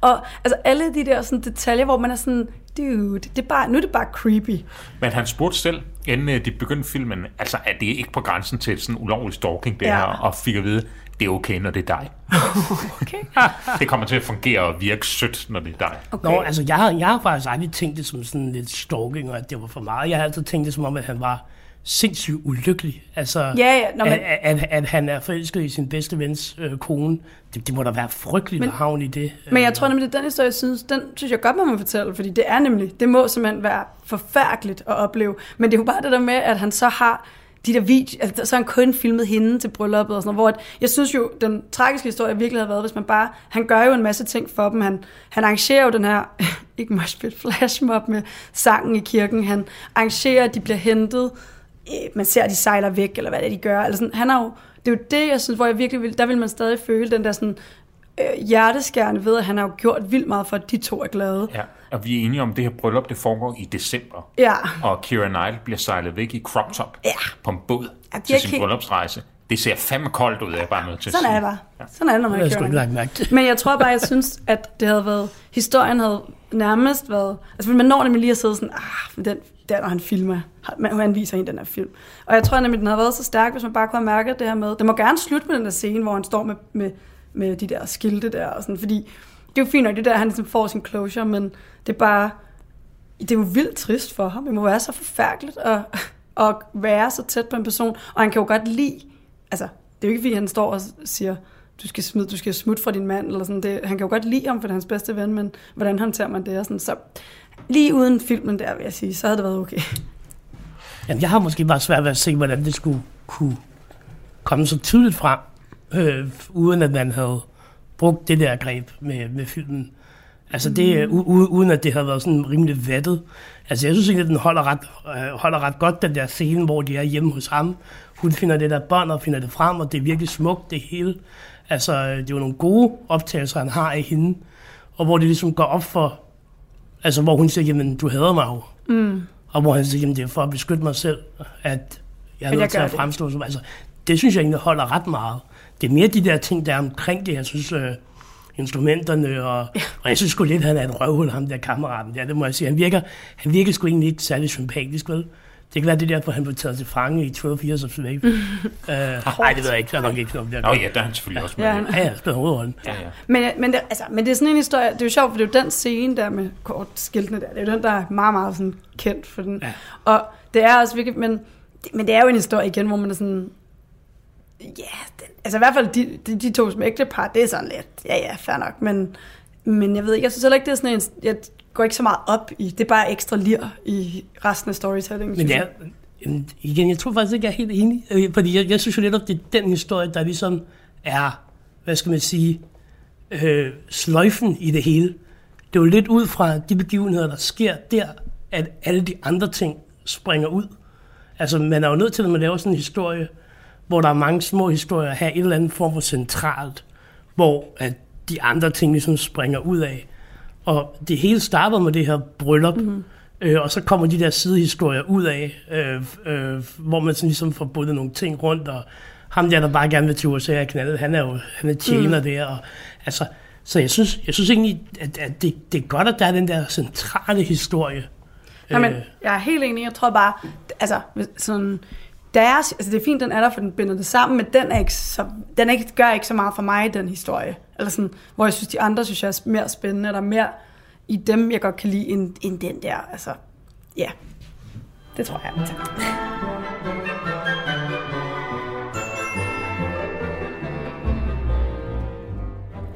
Og altså alle de der sådan, detaljer, hvor man er sådan, dude, det er bare, nu er det bare creepy. Men han spurgte selv, inden øh, de begyndte filmen, altså er det ikke på grænsen til sådan ulovlig stalking, det ja. her, og fik at vide, det er okay, når det er dig. okay. det kommer til at fungere og virke sødt, når det er dig. Okay. Nå, altså jeg har, jeg har faktisk aldrig tænkt det som sådan lidt stalking, og at det var for meget. Jeg har altid tænkt det som om, at han var sindssygt ulykkelig. Altså, ja, ja, når man... at, at, at han er forelsket i sin bedste vens øh, kone. Det, det må da være frygteligt at havne i det. Men jeg tror nemlig, at den historie, jeg synes, den synes jeg godt, man må fortælle, fordi det er nemlig, det må simpelthen være forfærdeligt at opleve. Men det er jo bare det der med, at han så har de der video, altså, så han kun filmet hende til brylluppet og sådan noget, hvor at, jeg synes jo, den tragiske historie virkelig havde været, hvis man bare, han gør jo en masse ting for dem, han, han arrangerer jo den her, ikke måske flashmob med sangen i kirken, han arrangerer, at de bliver hentet, øh, man ser, at de sejler væk, eller hvad det er, de gør, eller sådan, han har jo, det er jo det, jeg synes, hvor jeg virkelig vil, der vil man stadig føle den der sådan, øh, hjerteskærende ved, at han har jo gjort vildt meget for, at de to er glade. Ja, og vi er enige om, at det her bryllup, det foregår i december. Ja. Og Kira Knightley bliver sejlet væk i crop top ja. på en båd ja, til sin bryllupsrejse. Det ser fandme koldt ud, jeg er bare nødt til Sådan at sige. er det bare. Sådan er det, når man jeg kører. Ikke mærke Men jeg tror bare, jeg synes, at det havde været, historien havde nærmest været, altså man når nemlig lige at sidde sådan, ah, den, der når han filmer, han viser hende den her film. Og jeg tror nemlig, den havde været så stærk, hvis man bare kunne have mærket det her med, det må gerne slutte med den der scene, hvor han står med, med med de der skilte der, og sådan, fordi det er jo fint nok, det der, han ligesom får sin closure, men det er bare, det er jo vildt trist for ham. Det må være så forfærdeligt at, at være så tæt på en person, og han kan jo godt lide, altså, det er jo ikke fordi, han står og siger, du skal, smide, du skal smutte fra din mand, eller sådan det. Han kan jo godt lide ham, for det er hans bedste ven, men hvordan håndterer man det? Og sådan, så lige uden filmen der, vil jeg sige, så havde det været okay. Jamen, jeg har måske bare svært ved at se, hvordan det skulle kunne komme så tydeligt frem, øh, uden at man havde brugt det der greb med, med filmen. Altså det, mm. u- uden at det havde været sådan rimelig vattet. Altså jeg synes egentlig, at den holder ret, øh, holder ret godt, den der scene, hvor de er hjemme hos ham. Hun finder det der bånd og finder det frem, og det er virkelig smukt, det hele. Altså det er jo nogle gode optagelser, han har af hende. Og hvor det ligesom går op for, altså hvor hun siger, jamen du hader mig jo. Mm. Og hvor han siger, jamen det er for at beskytte mig selv, at jeg er nødt til at fremstå som... Altså, det synes jeg egentlig holder ret meget. Det er mere de der ting, der er omkring det. Jeg synes, øh, instrumenterne, og, og jeg synes sgu lidt, han er et røvhul, ham der kammeraten der, det må jeg sige. Han virker, han virker sgu egentlig ikke særlig sympatisk, vel? Det kan være det der, hvor han blev taget til fange i 12 Years of Slave. uh, nej, det ved jeg ikke. Der er nok ikke noget der. Nå ja, der er han selvfølgelig også med. Ja, han- Ja, ja, spiller hovedrollen. ja, ja. Men, men, det, altså, men det er sådan en historie, det er jo sjovt, for det er jo den scene der med kortskiltene der, det er jo den, der er meget, meget sådan kendt for den. Ja. Og det er også virkelig, men, det- men det er jo en historie igen, hvor man er sådan, ja, den, altså i hvert fald de, de, de to som ægtepar, det er sådan lidt, ja ja, fair nok, men, men jeg ved ikke, jeg synes heller ikke, det er sådan en, jeg går ikke så meget op i, det er bare ekstra lir i resten af storytelling. Men ja, jeg. igen, jeg tror faktisk ikke, jeg er helt enig. Øh, Fordi jeg, jeg synes jo netop, det er den historie, der ligesom er, hvad skal man sige, øh, sløjfen i det hele. Det er jo lidt ud fra de begivenheder, der sker der, at alle de andre ting springer ud. Altså, man er jo nødt til, at man laver sådan en historie, hvor der er mange små historier, have et eller andet form for centralt, hvor at de andre ting ligesom springer ud af. Og det hele starter med det her bryllup, mm-hmm. øh, og så kommer de der sidehistorier ud af, øh, øh, hvor man sådan ligesom får bundet nogle ting rundt, og ham der, der bare gerne vil til USA og knalde, han er jo han er tjener mm. der, og altså, så jeg synes, jeg synes egentlig, at, at det, det er godt, at der er den der centrale historie. Ja, men Øh, jeg er helt enig. Jeg tror bare, altså sådan, deres, altså det er fint, den er der, for den binder det sammen, men den, er ikke så, den er ikke, gør ikke så meget for mig, den historie. Eller sådan, hvor jeg synes, de andre synes jeg er mere spændende, eller mere i dem, jeg godt kan lide, end, end den der. Altså, ja. Det tror jeg.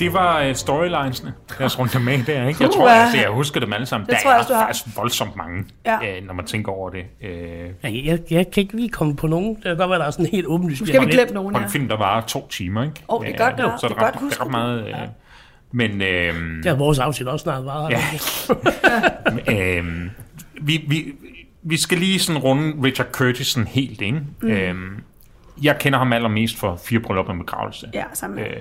Det var storylinesene. Lad os runde dem af der, ikke? Jeg tror, altså, jeg husker dem alle sammen. Det der tror jeg er også, du har. faktisk voldsomt mange, Ja. uh, når man tænker over det. Uh, jeg, jeg, jeg kan ikke lige komme på nogen. Det kan godt være, der er sådan helt åbenlyst. Nu skal vi glemme nogen på her. en film, der var to timer, ikke? Åh, det er Øh, godt, ja. Så er Det det er ret, godt husket. ret meget... Uh, men... Uh, Det har vores afsnit også snart været. Ja. øhm, vi, vi, vi skal lige sådan runde Richard Curtis sådan helt, ikke? Mm. Øhm, jeg kender ham allermest for Fire Bryllupper med begravelse. Ja, sammen med. Øh,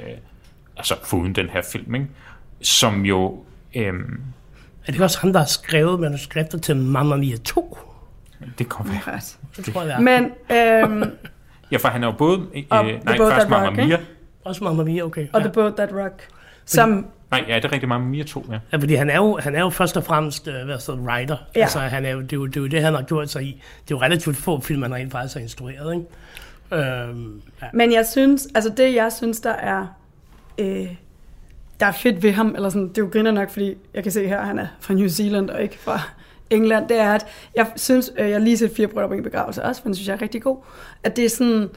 altså foruden den her film, ikke? Som jo... Øhm, Er det også ham, der har skrevet manuskripter til Mamma Mia 2? det kommer jeg. Ret. Det tror jeg. Men, øhm, Ja, for han er jo både... Øh, Og nej, først That Mamma Rock, Mia. ikke? Også Mamma Mia, okay. og ja. The Boat That Rock, som, Nej, ja, det er rigtigt Mamma Mia 2, ja. Ja, fordi han er jo, han er jo først og fremmest uh, hvad så, writer. Ja. Altså, han er jo, det, er jo, det er jo det, han har gjort sig i. Det er jo relativt få film, han rent faktisk har instrueret, ikke? Øhm, ja. Men jeg synes, altså det jeg synes, der er, øh, der er fedt ved ham, eller sådan, det er jo griner nok, fordi jeg kan se her, at han er fra New Zealand og ikke fra England, det er, at jeg synes, øh, jeg lige set fire brødre på en begravelse også, men den synes jeg er rigtig god, at det er sådan,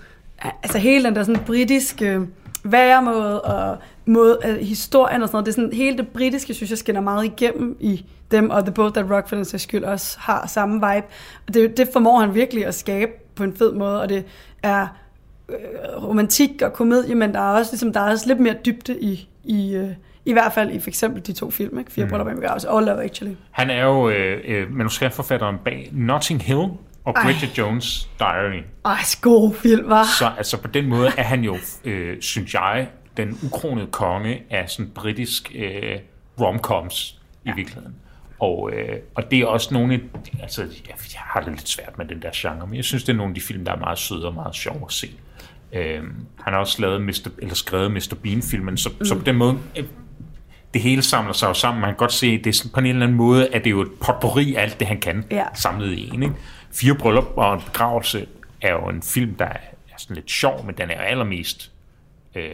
altså hele den der sådan britiske væremåde og måde, øh, historien og sådan noget, det er sådan, hele det britiske, synes jeg, skinner meget igennem i dem, og The Boat That Rock for den sags skyld også har samme vibe. Og det, det formår han virkelig at skabe på en fed måde, og det er romantik og komedie, men der er også, ligesom, der er også lidt mere dybde i, i, øh, i hvert fald i for eksempel de to film, ikke? Fire mm. Bryllupper i begravelse og Love Actually. Han er jo øh, øh, manuskriptforfatteren bag Notting Hill og Ej. Bridget Jones' Diary. Ej, god film, var. Så altså på den måde er han jo, øh, synes jeg, den ukronede konge af sådan britisk øh, romcoms i virkeligheden. Og, øh, og det er også nogle af, altså jeg, jeg har det lidt svært med den der genre, men jeg synes, det er nogle af de film, der er meget søde og meget sjove at se. Øh, han har også lavet Mr., eller skrevet Mr. Bean-filmen, så, mm. så på den måde, øh, det hele samler sig jo sammen. Man kan godt se, det er sådan, på en eller anden måde, at det er jo et potpourri af alt det, han kan, Ja. samlet i en. Ikke? Fire bryllup og en begravelse er jo en film, der er sådan lidt sjov, men den er allermest øh,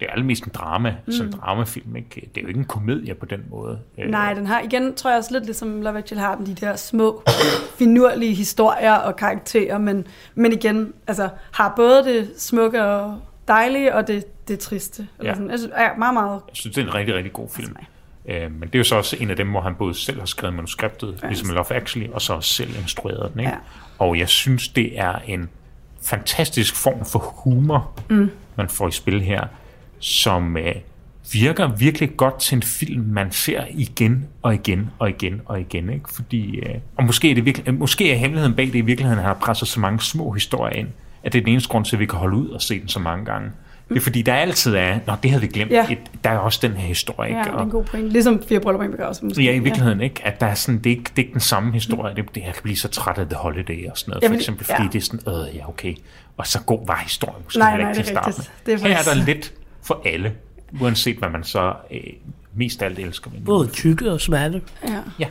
det er allermest en drama, mm. sådan en dramafilm. Ikke? Det er jo ikke en komedie på den måde. Øh, Nej, den har igen, tror jeg også lidt ligesom Love Actually har den, de der små, finurlige historier og karakterer, men, men igen, altså har både det smukke og dejlige, og det, det triste. Eller Ja. sådan. Jeg synes, ja, meget, meget. Jeg synes, det er en rigtig, rigtig god film. Øh, men det er jo så også en af dem, hvor han både selv har skrevet manuskriptet, ja. ligesom Love Actually, og så selv instrueret den. Ikke? Ja. Og jeg synes, det er en fantastisk form for humor, mm. man får i spil her, som øh, virker virkelig godt til en film, man ser igen og igen og igen og igen. Ikke? Fordi, øh, og måske er, det virkelig, øh, måske er hemmeligheden bag det i virkeligheden, at han har presset så mange små historier ind, at det er den eneste grund til, at vi kan holde ud og se den så mange gange. Det er fordi, der altid er, nå, det havde vi glemt, Ja. et, der er også den her historie. Ja, Ikke? det er en god point. Ligesom Fire i en begravelse. måske. Ja, i virkeligheden ikke. At der er sådan, det, er ikke, det er ikke den samme historie. Det, det, jeg kan blive så træt af The Holiday og sådan noget. Jeg For eksempel, fordi ja. det er sådan, øh, ja, okay. Og så god var historien måske Nej, nej, ikke det til er at starte med. Det er Her er der lidt for alle, uanset hvad man så øh, mest af alt elsker. Både tykke og smalle. Ja.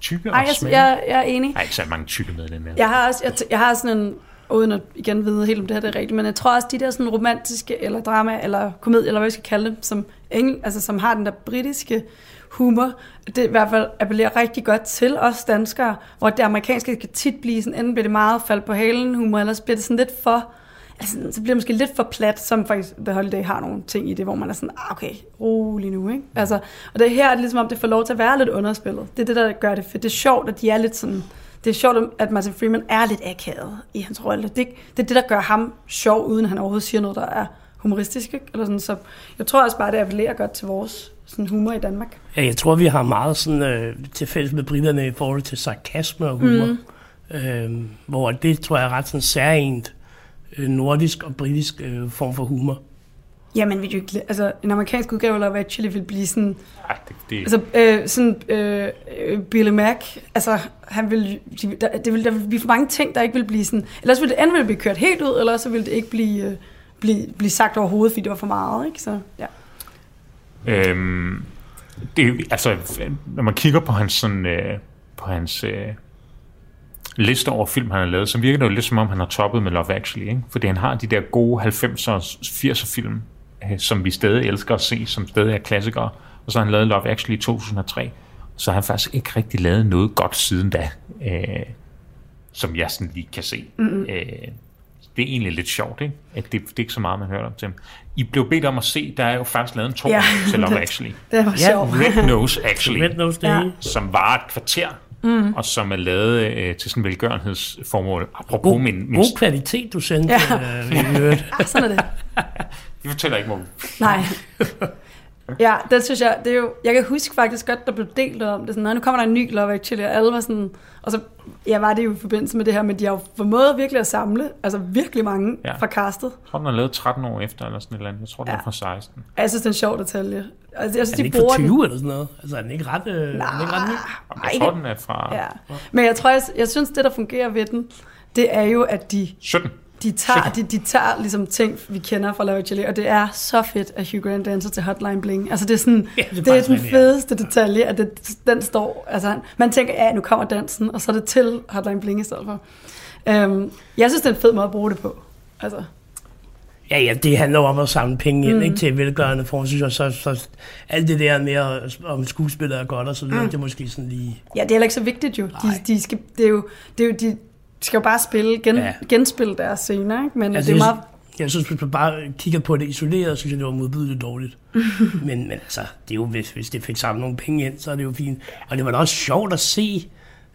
Tykke Ej, og smalle. jeg, jeg er enig. Nej, ikke så mange tykke med den her. Jeg har også, jeg, jeg har sådan en, uden at igen vide helt om det her det er rigtigt, men jeg tror også, de der sådan romantiske, eller drama, eller komedie, eller hvad vi skal kalde det, som, engel, altså, som har den der britiske humor, det i hvert fald appellerer rigtig godt til os danskere, hvor det amerikanske kan tit blive sådan, enten bliver det meget fald på halen humor, eller så bliver det sådan lidt for, altså, så bliver det måske lidt for plat, som faktisk The Holiday har nogle ting i det, hvor man er sådan, ah, okay, rolig nu, ikke? Altså, og det her er det ligesom om, det får lov til at være lidt underspillet. Det er det, der gør det fedt. Det er sjovt, at de er lidt sådan, det er sjovt, at Martin Freeman er lidt akavet i hans rolle. Det, det er det, der gør ham sjov, uden han overhovedet siger noget, der er humoristisk. Ikke? Eller sådan. Så jeg tror også bare, det appellerer godt til vores sådan humor i Danmark. Ja, jeg tror, vi har meget sådan, øh, til fælles med britterne i forhold til sarkasme og humor. Mm. Øh, hvor det tror jeg er ret sådan særligt nordisk og britisk øh, form for humor. Jamen, vil du ikke, altså, en amerikansk udgave af Love Actually vil blive sådan, Ej, det, det, altså, øh, sådan, øh, øh, Billy Mac, altså, han vil, de, der, det vil, der vil blive for mange ting, der ikke vil blive sådan, ellers vil det enten vil det blive kørt helt ud, eller så vil det ikke blive, øh, blive, blive sagt overhovedet, fordi det var for meget, ikke? Så, ja. Øhm, det, er jo- altså, når man kigger på hans, sådan, øh, på hans øh, liste over film, han har lavet, så virker det jo lidt som om, han har toppet med Love Actually. Ikke? Fordi han har de der gode 90'er og 80'er film, øh, som vi stadig elsker at se, som stadig er klassikere. Og så har han lavet Love Actually i 2003. Så har han faktisk ikke rigtig lavet noget godt siden da, øh, som jeg sådan lige kan se. Mm-hmm. Øh, det er egentlig lidt sjovt, ikke? At det, det er ikke så meget, man hører om til ham. I blev bedt om at se, der er jo faktisk lavet en tår Ja. til Love Actually. Det var Ja, sjovt. Red Nose Actually, Red Nose. Ja. Ja. som var et kvarter, mm. og som er lavet øh, til sådan en velgørenhedsformål. Apropos God, min, min god kvalitet, du sendte. Ja. Øh. Ah, sådan er det. vi fortæller ikke, hvor Nej. Ja, det synes jeg, det er jo, jeg kan huske faktisk godt, der blev delt om det, sådan, "Nå, nu kommer der en ny Love Actually, og alle var sådan, og så, ja, var det jo i forbindelse med det her, men de har jo formået virkelig at samle, altså virkelig mange Ja. ja. fra castet. Jeg tror, den er lavet 13 år efter, eller sådan et eller andet. Jeg tror, den Ja. er fra 16. Og Jeg synes, det er en sjov detalje. Altså, jeg synes, Er den de ikke bruger den. 20 eller sådan noget? Altså, er den ikke ret, øh, er den ikke ret ny? Jeg tror, den er fra Ja. Men jeg tror, jeg, jeg synes, det, der fungerer ved den, det er jo, at de 17. de tager, de, de tager ligesom ting, vi kender fra Love Actually, og det er så fedt, at Hugh Grant danser til Hotline Bling. Altså det er sådan, Ja, det er det, er den rigtigt, ja. fedeste detalje, at det, den står, altså man tænker, ja, nu kommer dansen, og så er det til Hotline Bling i stedet for. Um, jeg synes, det er en fed måde at bruge det på. Altså, Ja, ja, det handler om at samle penge ind mm. ikke, til velgørende synes jeg. Så, så alt det der med, om skuespillere er godt og så videre, mm. det er måske sådan lige... ja, det er heller ikke så vigtigt jo. De, de, skal, det er jo, det er jo de skal jo bare spille, gen, Ja. genspille deres scener, ikke? men Altså, det er jeg, meget... jeg synes, hvis man bare kigger på det isoleret, synes jeg, det var modbydeligt dårligt. men, men altså, det er jo, hvis, hvis det fik samlet nogle penge ind, så er det jo fint. Og det var da også sjovt at se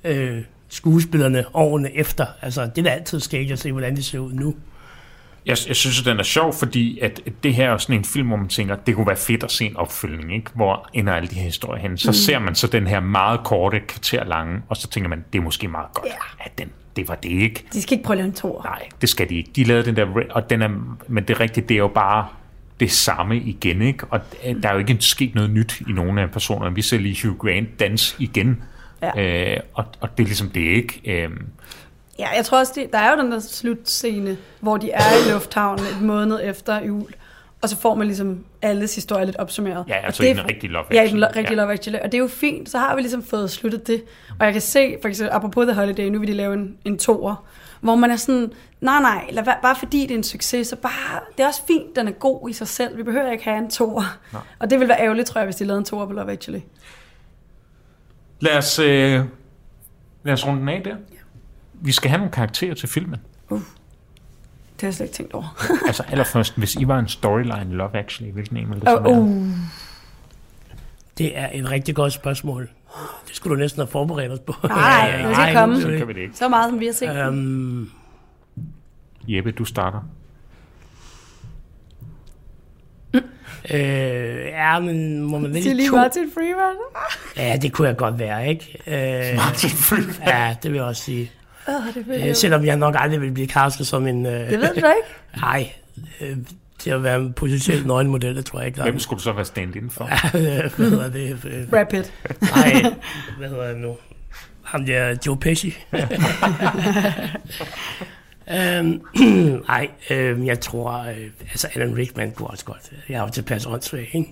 øh, skuespillerne årene efter. Altså, det er da altid skægt at se, hvordan de ser ud nu. Jeg, jeg synes, at den er sjov, fordi at det her er sådan en film, hvor man tænker, det kunne være fedt at se en opfølgning, ikke? hvor ender alle de her historier hen. Så mm. ser man så den her meget korte, kvarter lange, og så tænker man, det er måske meget godt, Ja. at den, det var det ikke. De skal ikke prøve at lave en tor. Nej, det skal de ikke. De lavede den der, og den er, men det er rigtigt, det er jo bare det samme igen, ikke? Og øh, der er jo ikke sket noget nyt i nogle af personerne. Vi ser lige Hugh Grant dans igen, Ja. øh, og, og det er ligesom det, ikke? Øh, Ja, jeg tror også, det, der er jo den der slutscene, hvor de er i lufthavnen et måned efter jul, og så får man ligesom alles historie lidt opsummeret. Ja, altså det i er- den rigtige Love Ja, i den lo- Actually, rigtige ja. Love Actually. Og det er jo fint, så har vi ligesom fået sluttet det. Og jeg kan se, for eksempel, apropos The Holiday, nu vil de lave en, en toer, Hvor man er sådan, nej nej, lad, bare fordi det er en succes, så bare, det er også fint, den er god i sig selv. Vi behøver ikke have en toer. Og det ville være ærgerligt, tror jeg, hvis de lavede en toer på Love Actually. Lad os, øh, lad os runde den af der. Vi skal have nogle karakterer til filmen. Det har jeg slet ikke tænkt over. Altså allerførst, hvis I var en storyline Love Actually, hvilken en ville det så Uh, være? uh. Det er et rigtig godt spørgsmål. Det skulle du næsten have forberedt os på. Nej, det skal komme. Så kan vi det ikke. Så meget, som vi har set. Um, Jeppe, du starter. øh, ja, men må man Til vælge lige to? Martin Freeman. Ja, det kunne jeg godt være, ikke? Øh, Martin Freeman. ja, det vil jeg også sige. Åh, det vil Øh, jeg. selvom jeg nok aldrig vil blive castet som en... Øh, Det ved du ikke. Nej, øh, til at være en potentiel nøgenmodel, det tror jeg ikke. der er- Hvem skulle du så være stand-in for? Hvad hedder det? Øh, Pitt. Nej, hvad hedder det nu? Ham der, Joe Pesci. øhm, nej, øhm, jeg tror, øh, altså Alan Rickman kunne også godt. Jeg er jo tilpas åndssvag, ikke?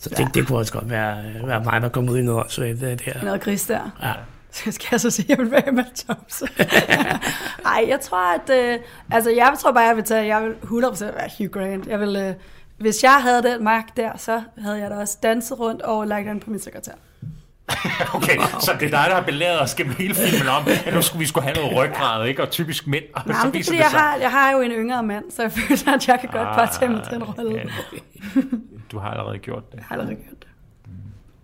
Så det, det kunne også godt være, øh, være mig, der kom ud i noget åndssvagt det der. Noget gris der. Ja. Så skal jeg så sige, at jeg vil være Emma Thompson. Ej, jeg tror, at... Øh, altså, jeg tror bare, jeg vil tage... Jeg vil 100% være Hugh Grant. Jeg vil... Øh, hvis jeg havde den magt der, så havde jeg da også danset rundt og lagt den på min sekretær. Okay, så det er dig, der har belæret os gennem hele filmen om, at nu skulle vi skulle have noget ryggrad, ikke? Og typisk mænd. Og Nej, så det fordi, det jeg sig... har, jeg har jo en yngre mand, så jeg føler, at jeg kan godt bare tage mig til en rolle. Ah, Ja, du har allerede gjort det. Jeg har aldrig gjort det.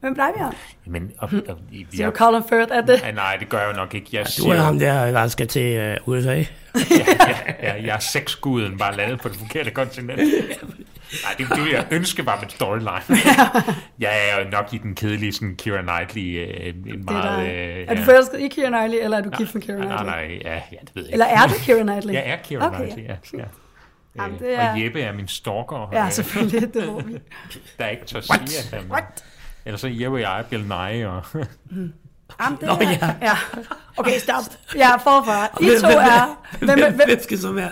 Hvem plejer vi om? Men, og, og, vi Siger er, du Colin Firth, er det? Ja, nej, det gør jeg jo nok ikke. Jeg, Du siger, er ham der, der skal til øh, USA. ja, ja, ja, jeg er sexguden, bare landet på det forkerte kontinent. Nej, det, det vil jeg ønske var mit storyline. jeg er jo nok i den kedelige sådan Keira Knightley. Øh, en Det er, meget, dig. øh, er du ja. forelsket i Keira Knightley, eller er du gift med Keira Nej, Knightley? nej, ja, ja, det ved jeg Eller er du Keira Knightley? Jeg er Keira Okay, Knightley, ja. ja. Jamen, Øh, det er- Og Jeppe er min stalker, Ja, selvfølgelig, det må vi. der ikke tør sige, at han... Ellers så er Jeppe og jeg Bill Nye, og... Jamen, det Nå, er, ja. ja. Okay, stop. Jeg er forfra. I to er... Hvem, hvem, hvem, hvem skal så være?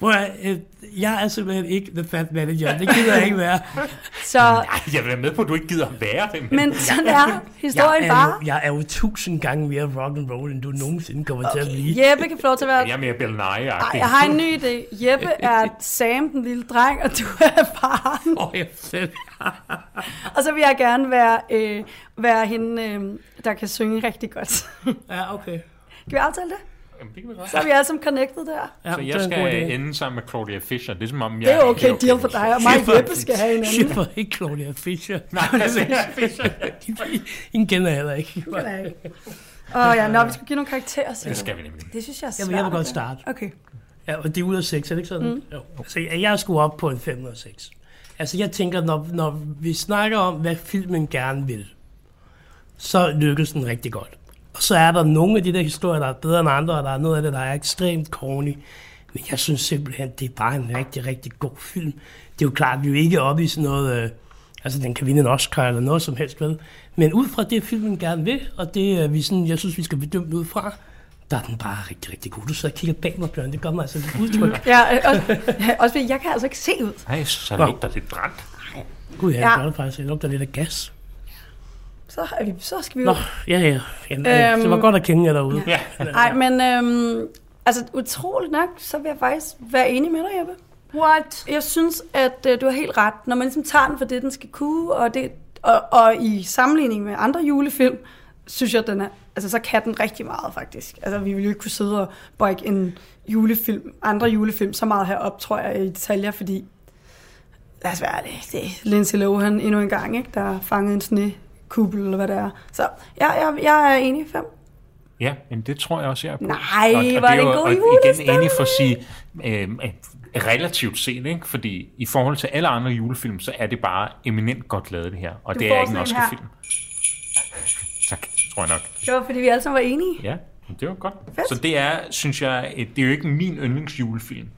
Prøv at, øh, jeg er simpelthen ikke the fat manager. Det gider jeg ikke være. så, Ej, jeg vil være med på, at du ikke gider at være det, men... men sådan er historien jeg, er bare. jo, jeg er jo tusind gange mere rock and roll, end du nogensinde kommer til at blive. Jeppe kan få lov til at være... Jeg er mere Bill nye Ej, jeg har en ny idé. Jeppe er Sam, den lille dreng, og du er faren. Åh, jeg selv. Og så vil jeg gerne være, øh, være hende, øh, der kan synge rigtig godt. Ja, okay. Kan vi aftale det? Jamen, det kan vi godt. Så er vi alle sammen connected der. Ja, Så jeg er en skal ende sammen med Claudia Fisher. Det er som om, jeg... Det er okay deal for dig, og mig og Jeppe skal have hinanden. Shit, for ikke Claudia Fischer. Nej, altså, Fisher. Ingen kender jeg heller ikke. Åh oh, ja, nå, vi skal give nogle karakterer. siger Det skal vi nemlig. Det synes jeg er svært. Jamen, jeg vil godt starte. Okay. Ja, og det er ud af 6, er det ikke sådan? Mm. Jo. Altså, jeg jeg skulle op på en 5 ud af 6. Altså, jeg tænker, når, når vi snakker om, hvad filmen gerne vil, så lykkes den rigtig godt. Og så er der nogle af de der historier, der er bedre end andre, og der er noget af det, der er ekstremt corny. Men jeg synes simpelthen, det er bare en rigtig, rigtig god film. Det er jo klart, vi er jo ikke oppe i sådan noget... Øh, altså, den kan vinde en Oscar eller noget som helst, vel? Men ud fra det, filmen gerne vil, og det, øh, vi sådan, jeg synes, vi skal bedømme ud fra, der er den bare rigtig, rigtig god. Du sidder og kigger bag mig, Bjørn. Det gør mig altså lidt udtryk. Ja, øh, også, ja, også fordi jeg kan altså ikke se ud. Nej, så lugter lidt brændt. Gud, ja, Ja. det gør det faktisk. Det lugter lidt af gas. Så, er vi, så skal vi Nå, ud. ja, ja. Jamen, Øhm, øhm, det var godt at kende jer derude. Ja. Nej, men øhm, altså utroligt nok, så vil jeg faktisk være enig med dig, Jeppe. What? Jeg synes, at øh, du har helt ret. Når man ligesom tager den for det, den skal kunne, og, det, og, og i sammenligning med andre julefilm, synes jeg, at den er, altså, så kan den rigtig meget, faktisk. Altså, vi ville jo ikke kunne sidde og brække en julefilm, andre julefilm, så meget herop, tror jeg, i detaljer, fordi, lad os være det, det er Lindsay Lohan endnu en gang, ikke, der fanget en snekuppel, eller hvad det er. Så ja, jeg, jeg er enig i fem. Ja, men det tror jeg også, jeg er på. Nej, og, og var det er en god og igen enig for at sige, øh, relativt set, ikke? fordi i forhold til alle andre julefilm, så er det bare eminent godt lavet det her, og Du det er ikke en. Oscar-film. Tak, tror jeg nok. Det var, fordi vi alle sammen var enige. Ja, det var godt. Fedt. Så det er, synes jeg, et, det er jo ikke min yndlingsjulefilm.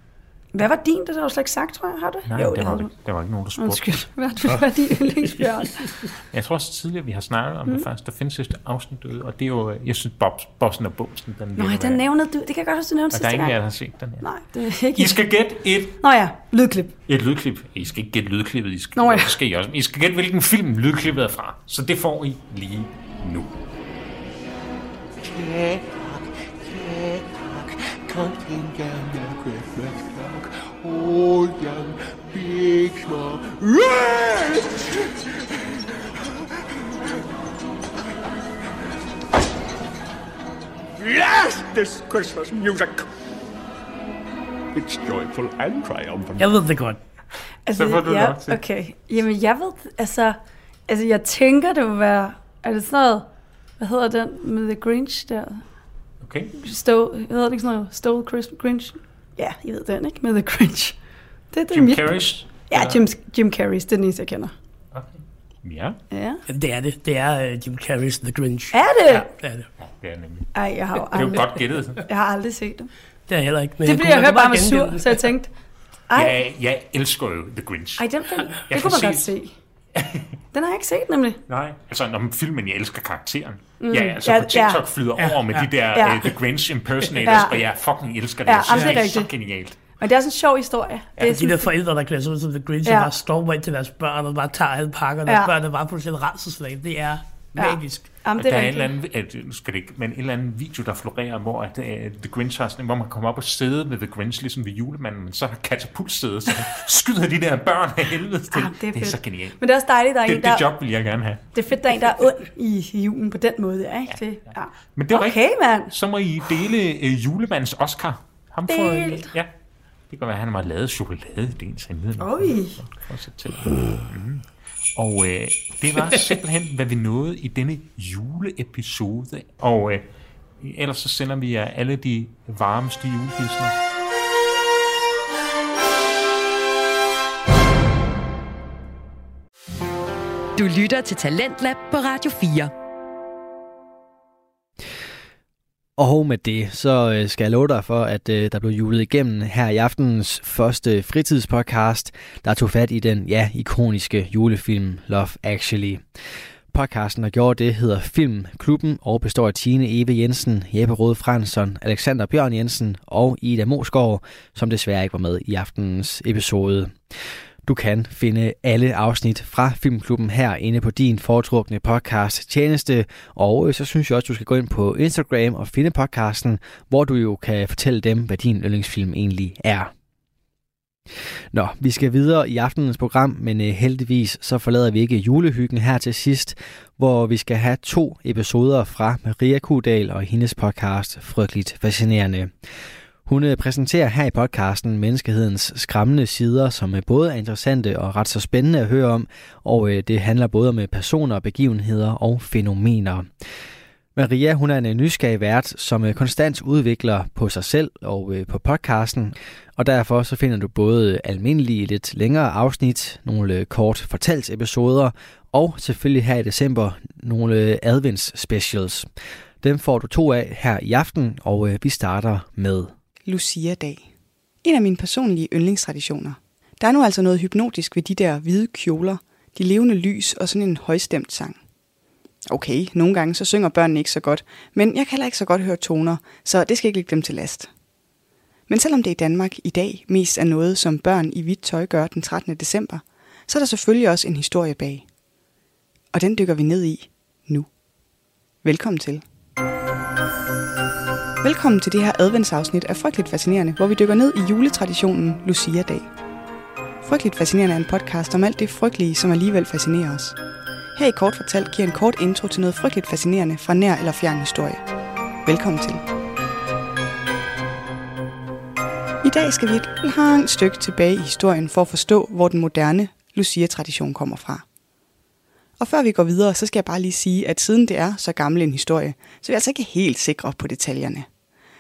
Hvad var din? Det har du slet ikke sagt, tror jeg. Har du? Nej, jo, der, det var, ikke- der var ikke nogen, der spurgte. Undskyld. Hvad hvad var din yndlingsbjørn? Jeg tror også tidligere, vi har snakket om Mm. det faktisk. Der findes et afsnit derude, og det er jo, jeg synes, Bob, Bossen og Bumsen, den Nå, virker den nævnede du. Det kan jeg godt huske, du nævnte Og der er sidste ingen gang. der har set den her. Nej, det er ikke. I skal gætte et, Nå ja, lydklip. et lydklip. I skal ikke gætte lydklippet, I skal, Nå ja. det skal I også. I skal gætte, hvilken film lydklippet er fra. Så det får I lige nu. Tick-tock, tick-tock, Something down the Christmas clock. Old young, big small. Yes, this Christmas music. It's joyful and triumphant. Jeg ved det godt. Altså, du ja, lov til. Okay. Jamen, jeg ved, altså, altså, jeg tænker, det vil være, er det sådan noget, hvad hedder den med The Grinch der? Okay. Stow, hedder det ikke sådan noget, Stole Christmas Grinch? Ja, I ved den, ikke? Med The Grinch. Det, det Jim. Carrey's? Ja, Jim, Jim Carrey's, det er den eneste, jeg kender. Ja, Ja. Det er det. Det er uh, Jim Carrey's The Grinch. Er det? Ja, det er det. det er nemlig. Ej, jeg har jo Det er jo aldrig, godt gættet. jeg har aldrig set dem. Det er jeg heller ikke. Men Det bliver jeg hørt kunne bare med sur, det. så jeg tænkte, ej, Jeg, jeg elsker jo The Grinch. ej den film, Jeg det kan kunne man se- godt se. Den har jeg ikke set, nemlig. Nej, altså når filmen, jeg elsker karakteren. Mm. Ja, altså Ja, på TikTok ja. flyder Ja, over med ja. de der Ja. uh, The Grinch impersonators, Ja. og jeg fucking elsker det. Ja, Jeg synes, det er det er så genialt. Men det er sådan en sjov historie. Det er De sådan, der forældre, der klæder sig ud som The Grinch, Ja. ja. bare stormer ind til deres børn, og bare tager alle pakkerne, Ja. og børnene bare fuldstændig renselslag. Det er Ja. Jamen, det der er er en rigtigt. eller anden, skal det ikke, men en eller anden video, der florerer, hvor at, uh, The Grinch har sådan, hvor man kommer op og sidder med The Grinch, ligesom ved julemanden, men så har katapultsædet, så skyder de der børn af helvede til. Ah, det er det er så genialt. Men det er også dejligt, der er en, Det, der... det job vil jeg gerne have. Det er fedt, der er en, der er ond i julen på den måde, ikke? Det, ja. Men det er Okay, rigtigt. mand. Så må I dele uh, julemands Oscar. Ham får I, Delt. ja. Det kan være, at han har lavet chokolade i den sandhed. Oj. til. Mm. Og øh, det var simpelthen, hvad vi nåede i denne juleepisode. Og øh, ellers så sender vi jer alle de varmeste julehilsner. Du lytter til Talentlab på Radio 4. Og med det, så øh, skal jeg love dig for, at øh, der blev julet igennem her i aftenens første fritidspodcast, der tog fat i den, ja, ikoniske julefilm Love Actually. Podcasten, der gjorde det, hedder Filmklubben og består af Tine Eve Jensen, Jeppe Rode Fransson, Alexander Bjørn Jensen og Ida Mosgaard, som desværre ikke var med i aftenens episode. Du kan finde alle afsnit fra Filmklubben her inde på din foretrukne podcast tjeneste, og øh, så synes jeg også, du skal gå ind på Instagram og finde podcasten, hvor du jo kan fortælle dem, hvad din yndlingsfilm egentlig er. Nå, vi skal videre i aftenens program, men øh, heldigvis så forlader vi ikke julehyggen her til sidst, hvor vi skal have to episoder fra Maria Kudal og hendes podcast Frygteligt Fascinerende. Hun øh, præsenterer her i podcasten menneskehedens skræmmende sider, som øh, både er interessante og ret så spændende at høre om, og øh, det handler både om personer, begivenheder og fænomener. Maria, hun er en nysgerrig vært, som konstant udvikler på sig selv og på podcasten, og derfor så finder du både almindelige lidt længere afsnit, nogle kort fortalt episoder, og selvfølgelig her i december nogle advents specials. Dem får du to af her i aften, og vi starter med Lucia-dag. En af mine personlige yndlingstraditioner. Der er nu altså noget hypnotisk ved de der hvide kjoler, de levende lys og sådan en højstemt sang. Okay, nogle gange så synger børnene ikke så godt, men jeg kan heller ikke så godt høre toner, så det skal ikke ligge dem til last. Men selvom det i Danmark i dag mest er noget, som børn i hvidt tøj gør den 13. december, så er der selvfølgelig også en historie bag. Og den dykker vi ned i nu. Velkommen til. Velkommen til det her adventsafsnit af Frygteligt Fascinerende, hvor vi dykker ned i juletraditionen Lucia-dag. Frygteligt Fascinerende er en podcast om alt det frygtelige, som alligevel fascinerer os. Her i Kort Fortalt giver en kort intro til noget frygteligt fascinerende fra nær eller fjern historie. Velkommen til. I dag skal vi et langt stykke tilbage i historien for at forstå, hvor den moderne Lucia-tradition kommer fra. Og før vi går videre, så skal jeg bare lige sige, at siden det er så gammel en historie, så er vi altså ikke helt sikre på detaljerne.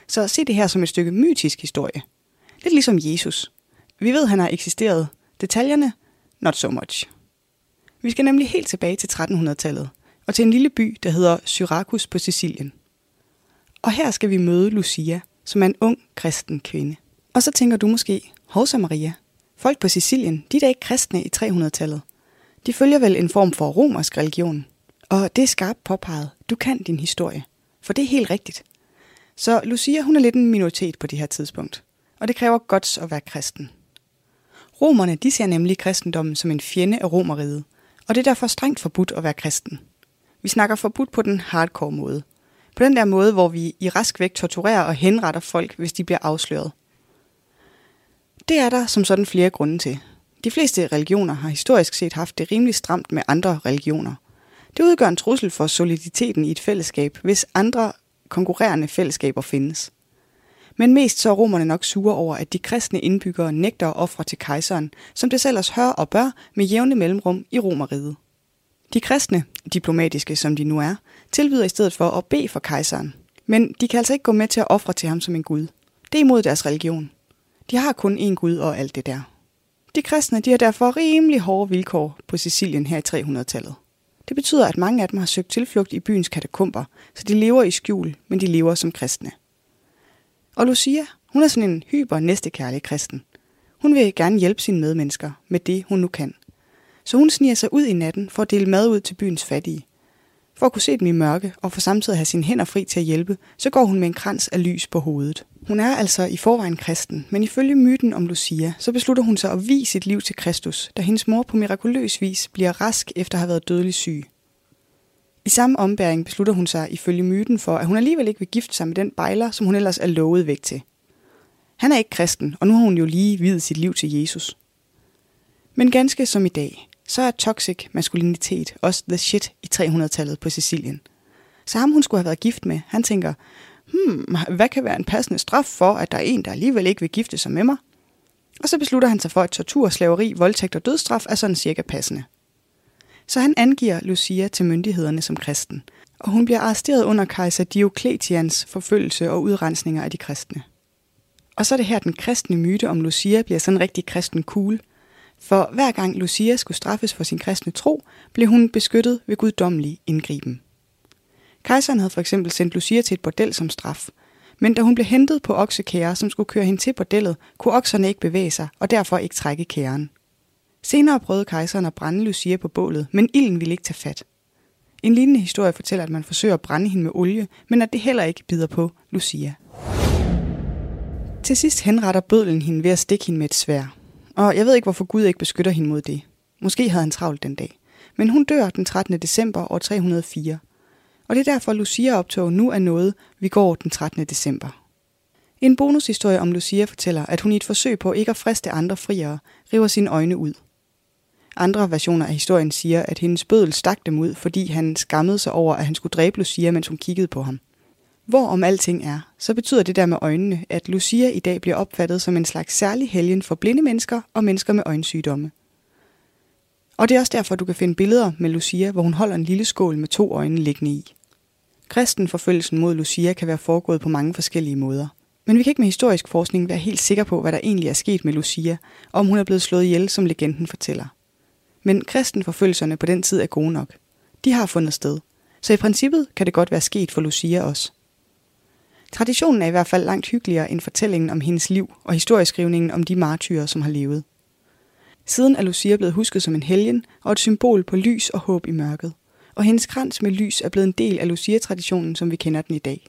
Så se det her som et stykke mytisk historie. Lidt ligesom Jesus. Vi ved, han har eksisteret. Detaljerne? Not so much. Vi skal nemlig helt tilbage til 1300-tallet, og til en lille by, der hedder Syrakus på Sicilien. Og her skal vi møde Lucia, som er en ung kristen kvinde. Og så tænker du måske, Hovsa Maria, folk på Sicilien, de er da ikke kristne i 300-tallet. De følger vel en form for romersk religion. Og det er skarpt påpeget. Du kan din historie. For det er helt rigtigt. Så Lucia, hun er lidt en minoritet på det her tidspunkt. Og det kræver godt at være kristen. Romerne, de ser nemlig kristendommen som en fjende af romeriet. Og det er derfor strengt forbudt at være kristen. Vi snakker forbudt på den hardcore måde. På den der måde, hvor vi i rask væk torturerer og henretter folk, hvis de bliver afsløret. Det er der som sådan flere grunde til. De fleste religioner har historisk set haft det rimelig stramt med andre religioner. Det udgør en trussel for soliditeten i et fællesskab, hvis andre konkurrerende fællesskaber findes. Men mest så er romerne nok sure over, at de kristne indbyggere nægter at ofre til kejseren, som det selv hør og bør med jævne mellemrum i romeriet. De kristne, diplomatiske som de nu er, tilbyder i stedet for at bede for kejseren. Men de kan altså ikke gå med til at ofre til ham som en gud. Det er imod deres religion. De har kun én gud og alt det der. De kristne de har derfor rimelig hårde vilkår på Sicilien her i 300-tallet. Det betyder, at mange af dem har søgt tilflugt i byens katakomber, så de lever i skjul, men de lever som kristne. Og Lucia, hun er sådan en hyper næstekærlig kristen. Hun vil gerne hjælpe sine medmennesker med det, hun nu kan. Så hun sniger sig ud i natten for at dele mad ud til byens fattige. For at kunne se dem i mørke og for samtidig have sine hænder fri til at hjælpe, så går hun med en krans af lys på hovedet. Hun er altså i forvejen kristen, men ifølge myten om Lucia, så beslutter hun sig at vie sit liv til Kristus, da hendes mor på mirakuløs vis bliver rask efter at have været dødelig syg. I samme ombæring beslutter hun sig ifølge myten for, at hun alligevel ikke vil gifte sig med den bejler, som hun ellers er lovet væk til. Han er ikke kristen, og nu har hun jo lige videt sit liv til Jesus. Men ganske som i dag, så er toxic maskulinitet også the shit i 300-tallet på Sicilien. Så ham hun skulle have været gift med, han tænker, hmm, hvad kan være en passende straf for, at der er en, der alligevel ikke vil gifte sig med mig? Og så beslutter han sig for, at tortur, slaveri, voldtægt og dødsstraf er sådan cirka passende. Så han angiver Lucia til myndighederne som kristen, og hun bliver arresteret under kejser Diokletians forfølgelse og udrensninger af de kristne. Og så er det her, den kristne myte om Lucia bliver sådan rigtig kristen cool. For hver gang Lucia skulle straffes for sin kristne tro, blev hun beskyttet ved guddommelig indgriben. Kejseren havde for eksempel sendt Lucia til et bordel som straf, men da hun blev hentet på oksekære, som skulle køre hende til bordellet, kunne okserne ikke bevæge sig og derfor ikke trække kæren. Senere prøvede kejseren at brænde Lucia på bålet, men ilden ville ikke tage fat. En lignende historie fortæller, at man forsøger at brænde hende med olie, men at det heller ikke bider på Lucia. Til sidst henretter bødlen hende ved at stikke hende med et svær. Og jeg ved ikke, hvorfor Gud ikke beskytter hende mod det. Måske havde han travlt den dag. Men hun dør den 13. december år 304. Og det er derfor, Lucia-optog nu er noget, vi går den 13. december. En bonushistorie om Lucia fortæller, at hun i et forsøg på ikke at friste andre friere, river sine øjne ud. Andre versioner af historien siger, at hendes bødel stak dem ud, fordi han skammede sig over, at han skulle dræbe Lucia, mens hun kiggede på ham. Hvor om alting er, så betyder det der med øjnene, at Lucia i dag bliver opfattet som en slags særlig helgen for blinde mennesker og mennesker med øjensygdomme. Og det er også derfor, du kan finde billeder med Lucia, hvor hun holder en lille skål med to øjne liggende i. Kristenforfølgelsen mod Lucia kan være foregået på mange forskellige måder. Men vi kan ikke med historisk forskning være helt sikre på, hvad der egentlig er sket med Lucia, og om hun er blevet slået ihjel, som legenden fortæller. Men kristenforfølgelserne på den tid er gode nok. De har fundet sted. Så i princippet kan det godt være sket for Lucia også. Traditionen er i hvert fald langt hyggeligere end fortællingen om hendes liv og historieskrivningen om de martyrer, som har levet. Siden er Lucia blevet husket som en helgen og et symbol på lys og håb i mørket. Og hendes krans med lys er blevet en del af Lucia-traditionen, som vi kender den i dag.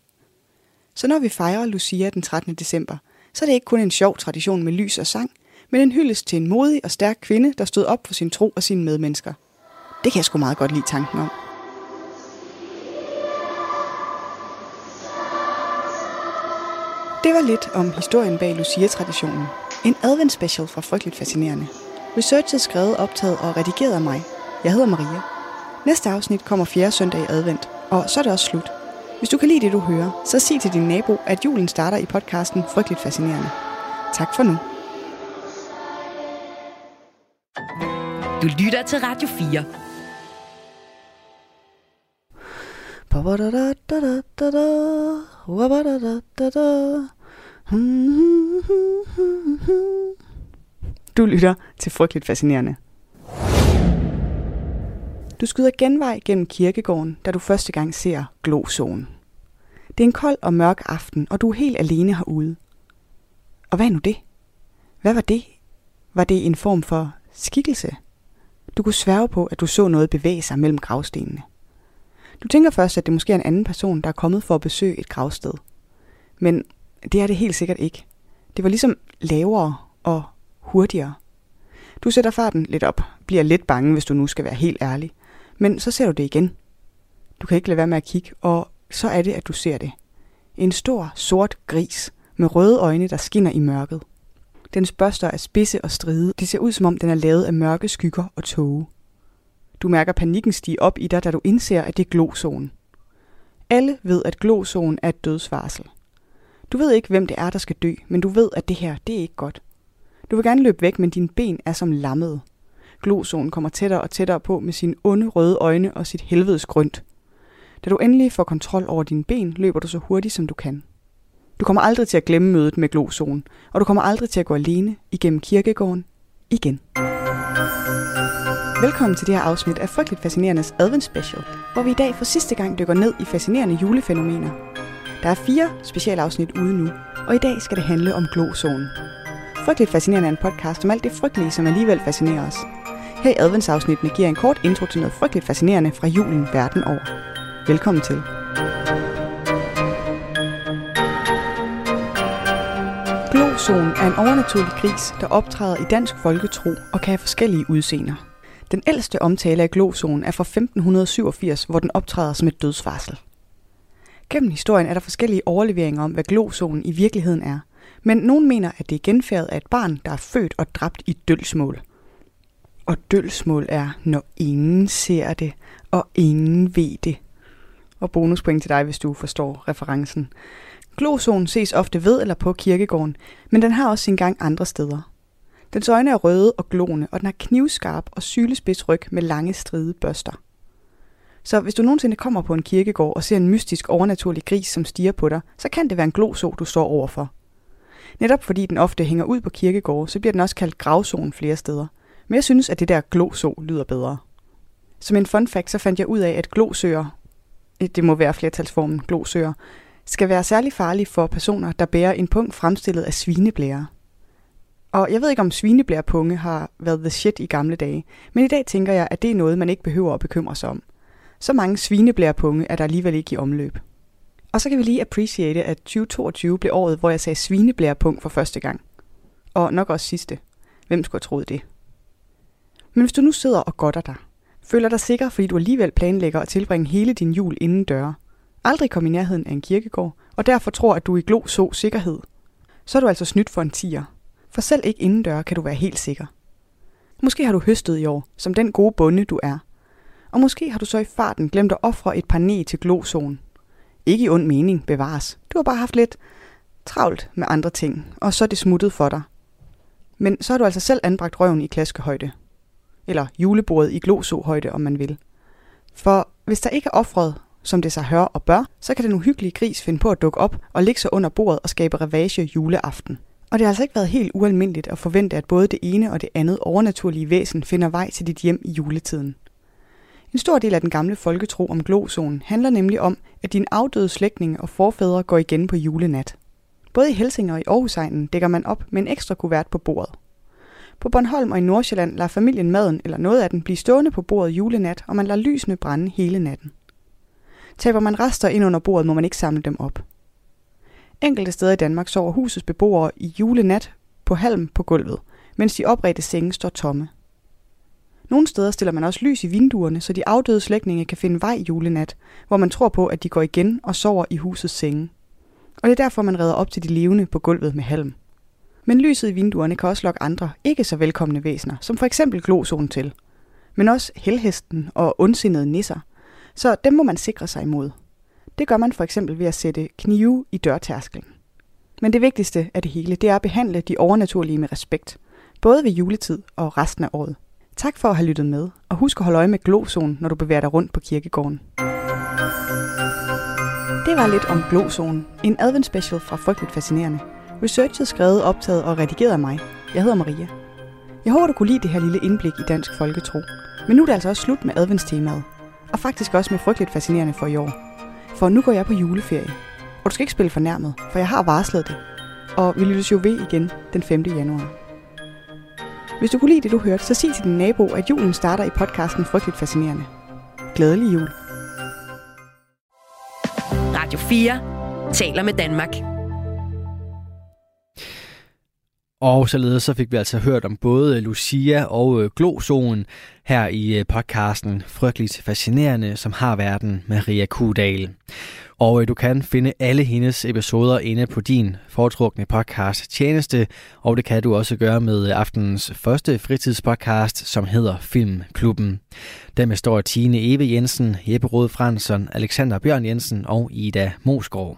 Så når vi fejrer Lucia den 13. december, så er det ikke kun en sjov tradition med lys og sang, men en hyldest til en modig og stærk kvinde, der stod op for sin tro og sine medmennesker. Det kan jeg sgu meget godt lide tanken om. Det var lidt om historien bag Lucia-traditionen. En adventspecial fra Frygteligt Fascinerende. Researchet skrevet, optaget og redigeret af mig. Jeg hedder Maria. Næste afsnit kommer 4. søndag i advent, og så er det også slut. Hvis du kan lide det, du hører, så sig til din nabo, at julen starter i podcasten Frygteligt Fascinerende. Tak for nu. Du lytter til Radio 4. Hmm. Du lytter til Frygteligt Fascinerende. Du skyder genvej gennem kirkegården, da du første gang ser glozonen. Det er en kold og mørk aften, og du er helt alene herude. Og hvad er nu det? Hvad var det? Var det en form for skikkelse? Du kunne sværge på, at du så noget bevæge sig mellem gravstenene. Du tænker først, at det måske er en anden person, der er kommet for at besøge et gravsted. Men det er det helt sikkert ikke. Det var ligesom lavere og hurtigere. Du sætter farten lidt op, bliver lidt bange, hvis du nu skal være helt ærlig. Men så ser du det igen. Du kan ikke lade være med at kigge, og så er det, at du ser det. En stor, sort gris med røde øjne, der skinner i mørket. Dens børster er spidse og stride. Det ser ud, som om den er lavet af mørke skygger og tåge. Du mærker panikken stige op i dig, da du indser, at det er glozonen. Alle ved, at glozonen er et dødsvarsel. Du ved ikke, hvem det er, der skal dø, men du ved, at det her, det er ikke godt. Du vil gerne løbe væk, men dine ben er som lammede. Glozonen kommer tættere og tættere på med sine onde røde øjne og sit helvedes grønt. Da du endelig får kontrol over dine ben, løber du så hurtigt, som du kan. Du kommer aldrig til at glemme mødet med glozonen, og du kommer aldrig til at gå alene igennem kirkegården igen. Velkommen til det her afsnit af Frygteligt Fascinerendes Advent Special, hvor vi i dag for sidste gang dykker ned i fascinerende julefænomener. Der er fire specialafsnit ude nu, og i dag skal det handle om glozonen. Frygteligt Fascinerende er en podcast om alt det frygtelige, som alligevel fascinerer os. Her i adventsafsnittene giver en kort intro til noget frygteligt fascinerende fra julen verden over. Velkommen til. Glozonen er en overnaturlig gris, der optræder i dansk folketro og kan have forskellige udseender. Den ældste omtale af glozonen er fra 1587, hvor den optræder som et dødsvarsel. Gennem historien er der forskellige overleveringer om, hvad glozonen i virkeligheden er, men nogen mener, at det er genfærdet af et barn, der er født og dræbt i dølsmål. Og dølsmål er, når ingen ser det, og ingen ved det. Og bonuspoint til dig, hvis du forstår referencen. Glozonen ses ofte ved eller på kirkegården, men den har også sin gang andre steder. Dens øjne er røde og glående, og den har knivskarp og sylespids ryg med lange stride børster. Så hvis du nogensinde kommer på en kirkegård og ser en mystisk overnaturlig gris, som stiger på dig, så kan det være en gloso, du står overfor. Netop fordi den ofte hænger ud på kirkegårde, så bliver den også kaldt gravzonen flere steder. Men jeg synes, at det der gloso lyder bedre. Som en fun fact, så fandt jeg ud af, at glosøer, øh, det må være flertalsformen glosøer, skal være særlig farlige for personer, der bærer en punkt fremstillet af svineblære. Og jeg ved ikke, om svineblærepunge har været the shit i gamle dage, men i dag tænker jeg, at det er noget, man ikke behøver at bekymre sig om. Så mange svineblærepunge er der alligevel ikke i omløb. Og så kan vi lige appreciate, at 2022 blev året, hvor jeg sagde svineblærepung for første gang. Og nok også sidste. Hvem skulle have troet det? Men hvis du nu sidder og godter dig, føler dig sikker, fordi du alligevel planlægger at tilbringe hele din jul inden døre, aldrig kom i nærheden af en kirkegård, og derfor tror, at du i glo så sikkerhed, så er du altså snydt for en tiger. For selv ikke indendør kan du være helt sikker. Måske har du høstet i år, som den gode bonde du er. Og måske har du så i farten glemt at ofre et par næ til glozonen. Ikke i ond mening, bevares. Du har bare haft lidt travlt med andre ting, og så er det smuttet for dig. Men så har du altså selv anbragt røven i klaskehøjde. Eller julebordet i glosohøjde, om man vil. For hvis der ikke er offret, som det sig hør og bør, så kan den uhyggelige gris finde på at dukke op og ligge sig under bordet og skabe ravage juleaften. Og det har altså ikke været helt ualmindeligt at forvente, at både det ene og det andet overnaturlige væsen finder vej til dit hjem i juletiden. En stor del af den gamle folketro om glosonen handler nemlig om, at dine afdøde slægtninge og forfædre går igen på julenat. Både i Helsinger og i Aarhusegnen dækker man op med en ekstra kuvert på bordet. På Bornholm og i Nordsjælland lader familien maden eller noget af den blive stående på bordet julenat, og man lader lysene brænde hele natten. Taber man rester ind under bordet, må man ikke samle dem op. Enkelte steder i Danmark sover husets beboere i julenat på halm på gulvet, mens de opredte senge står tomme. Nogle steder stiller man også lys i vinduerne, så de afdøde slægtninge kan finde vej julenat, hvor man tror på, at de går igen og sover i husets senge. Og det er derfor, man redder op til de levende på gulvet med halm. Men lyset i vinduerne kan også lokke andre, ikke så velkomne væsener, som for eksempel glosonen til. Men også helhesten og ondsindede nisser. Så dem må man sikre sig imod. Det gør man for eksempel ved at sætte knive i dørtærsklen. Men det vigtigste af det hele, det er at behandle de overnaturlige med respekt. Både ved juletid og resten af året. Tak for at have lyttet med, og husk at holde øje med glozonen, når du bevæger dig rundt på kirkegården. Det var lidt om glozonen, en adventspecial fra Frygteligt Fascinerende. Researchet skrevet, optaget og redigeret af mig. Jeg hedder Maria. Jeg håber, du kunne lide det her lille indblik i dansk folketro. Men nu er det altså også slut med adventstemaet. Og faktisk også med Frygteligt Fascinerende for i år. For nu går jeg på juleferie. Og du skal ikke spille fornærmet, for jeg har varslet det. Og vi lyttes jo ved igen den 5. januar. Hvis du kunne lide det, du hørte, så sig til din nabo, at julen starter i podcasten Frygteligt Fascinerende. Glædelig jul. Radio 4 taler med Danmark. Og således så fik vi altså hørt om både Lucia og øh, Glosoen her i øh, podcasten Frygteligt Fascinerende, som har verden Maria Kudal. Og øh, du kan finde alle hendes episoder inde på din foretrukne podcast tjeneste, og det kan du også gøre med øh, aftenens første fritidspodcast, som hedder Filmklubben. Der består Tine Eve Jensen, Jeppe Rode Fransson, Alexander Bjørn Jensen og Ida Mosgaard.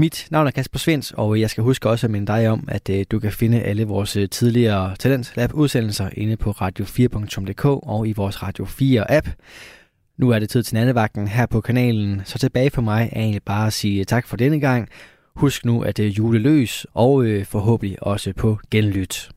Mit navn er Kasper Svens, og jeg skal huske også at minde dig om, at øh, du kan finde alle vores øh, tidligere Talent Lab udsendelser inde på radio4.dk og i vores Radio 4 app. Nu er det tid til nattevagten her på kanalen, så tilbage for mig er egentlig bare at sige øh, tak for denne gang. Husk nu, at det er juleløs, og forhåbentlig også på genlyt.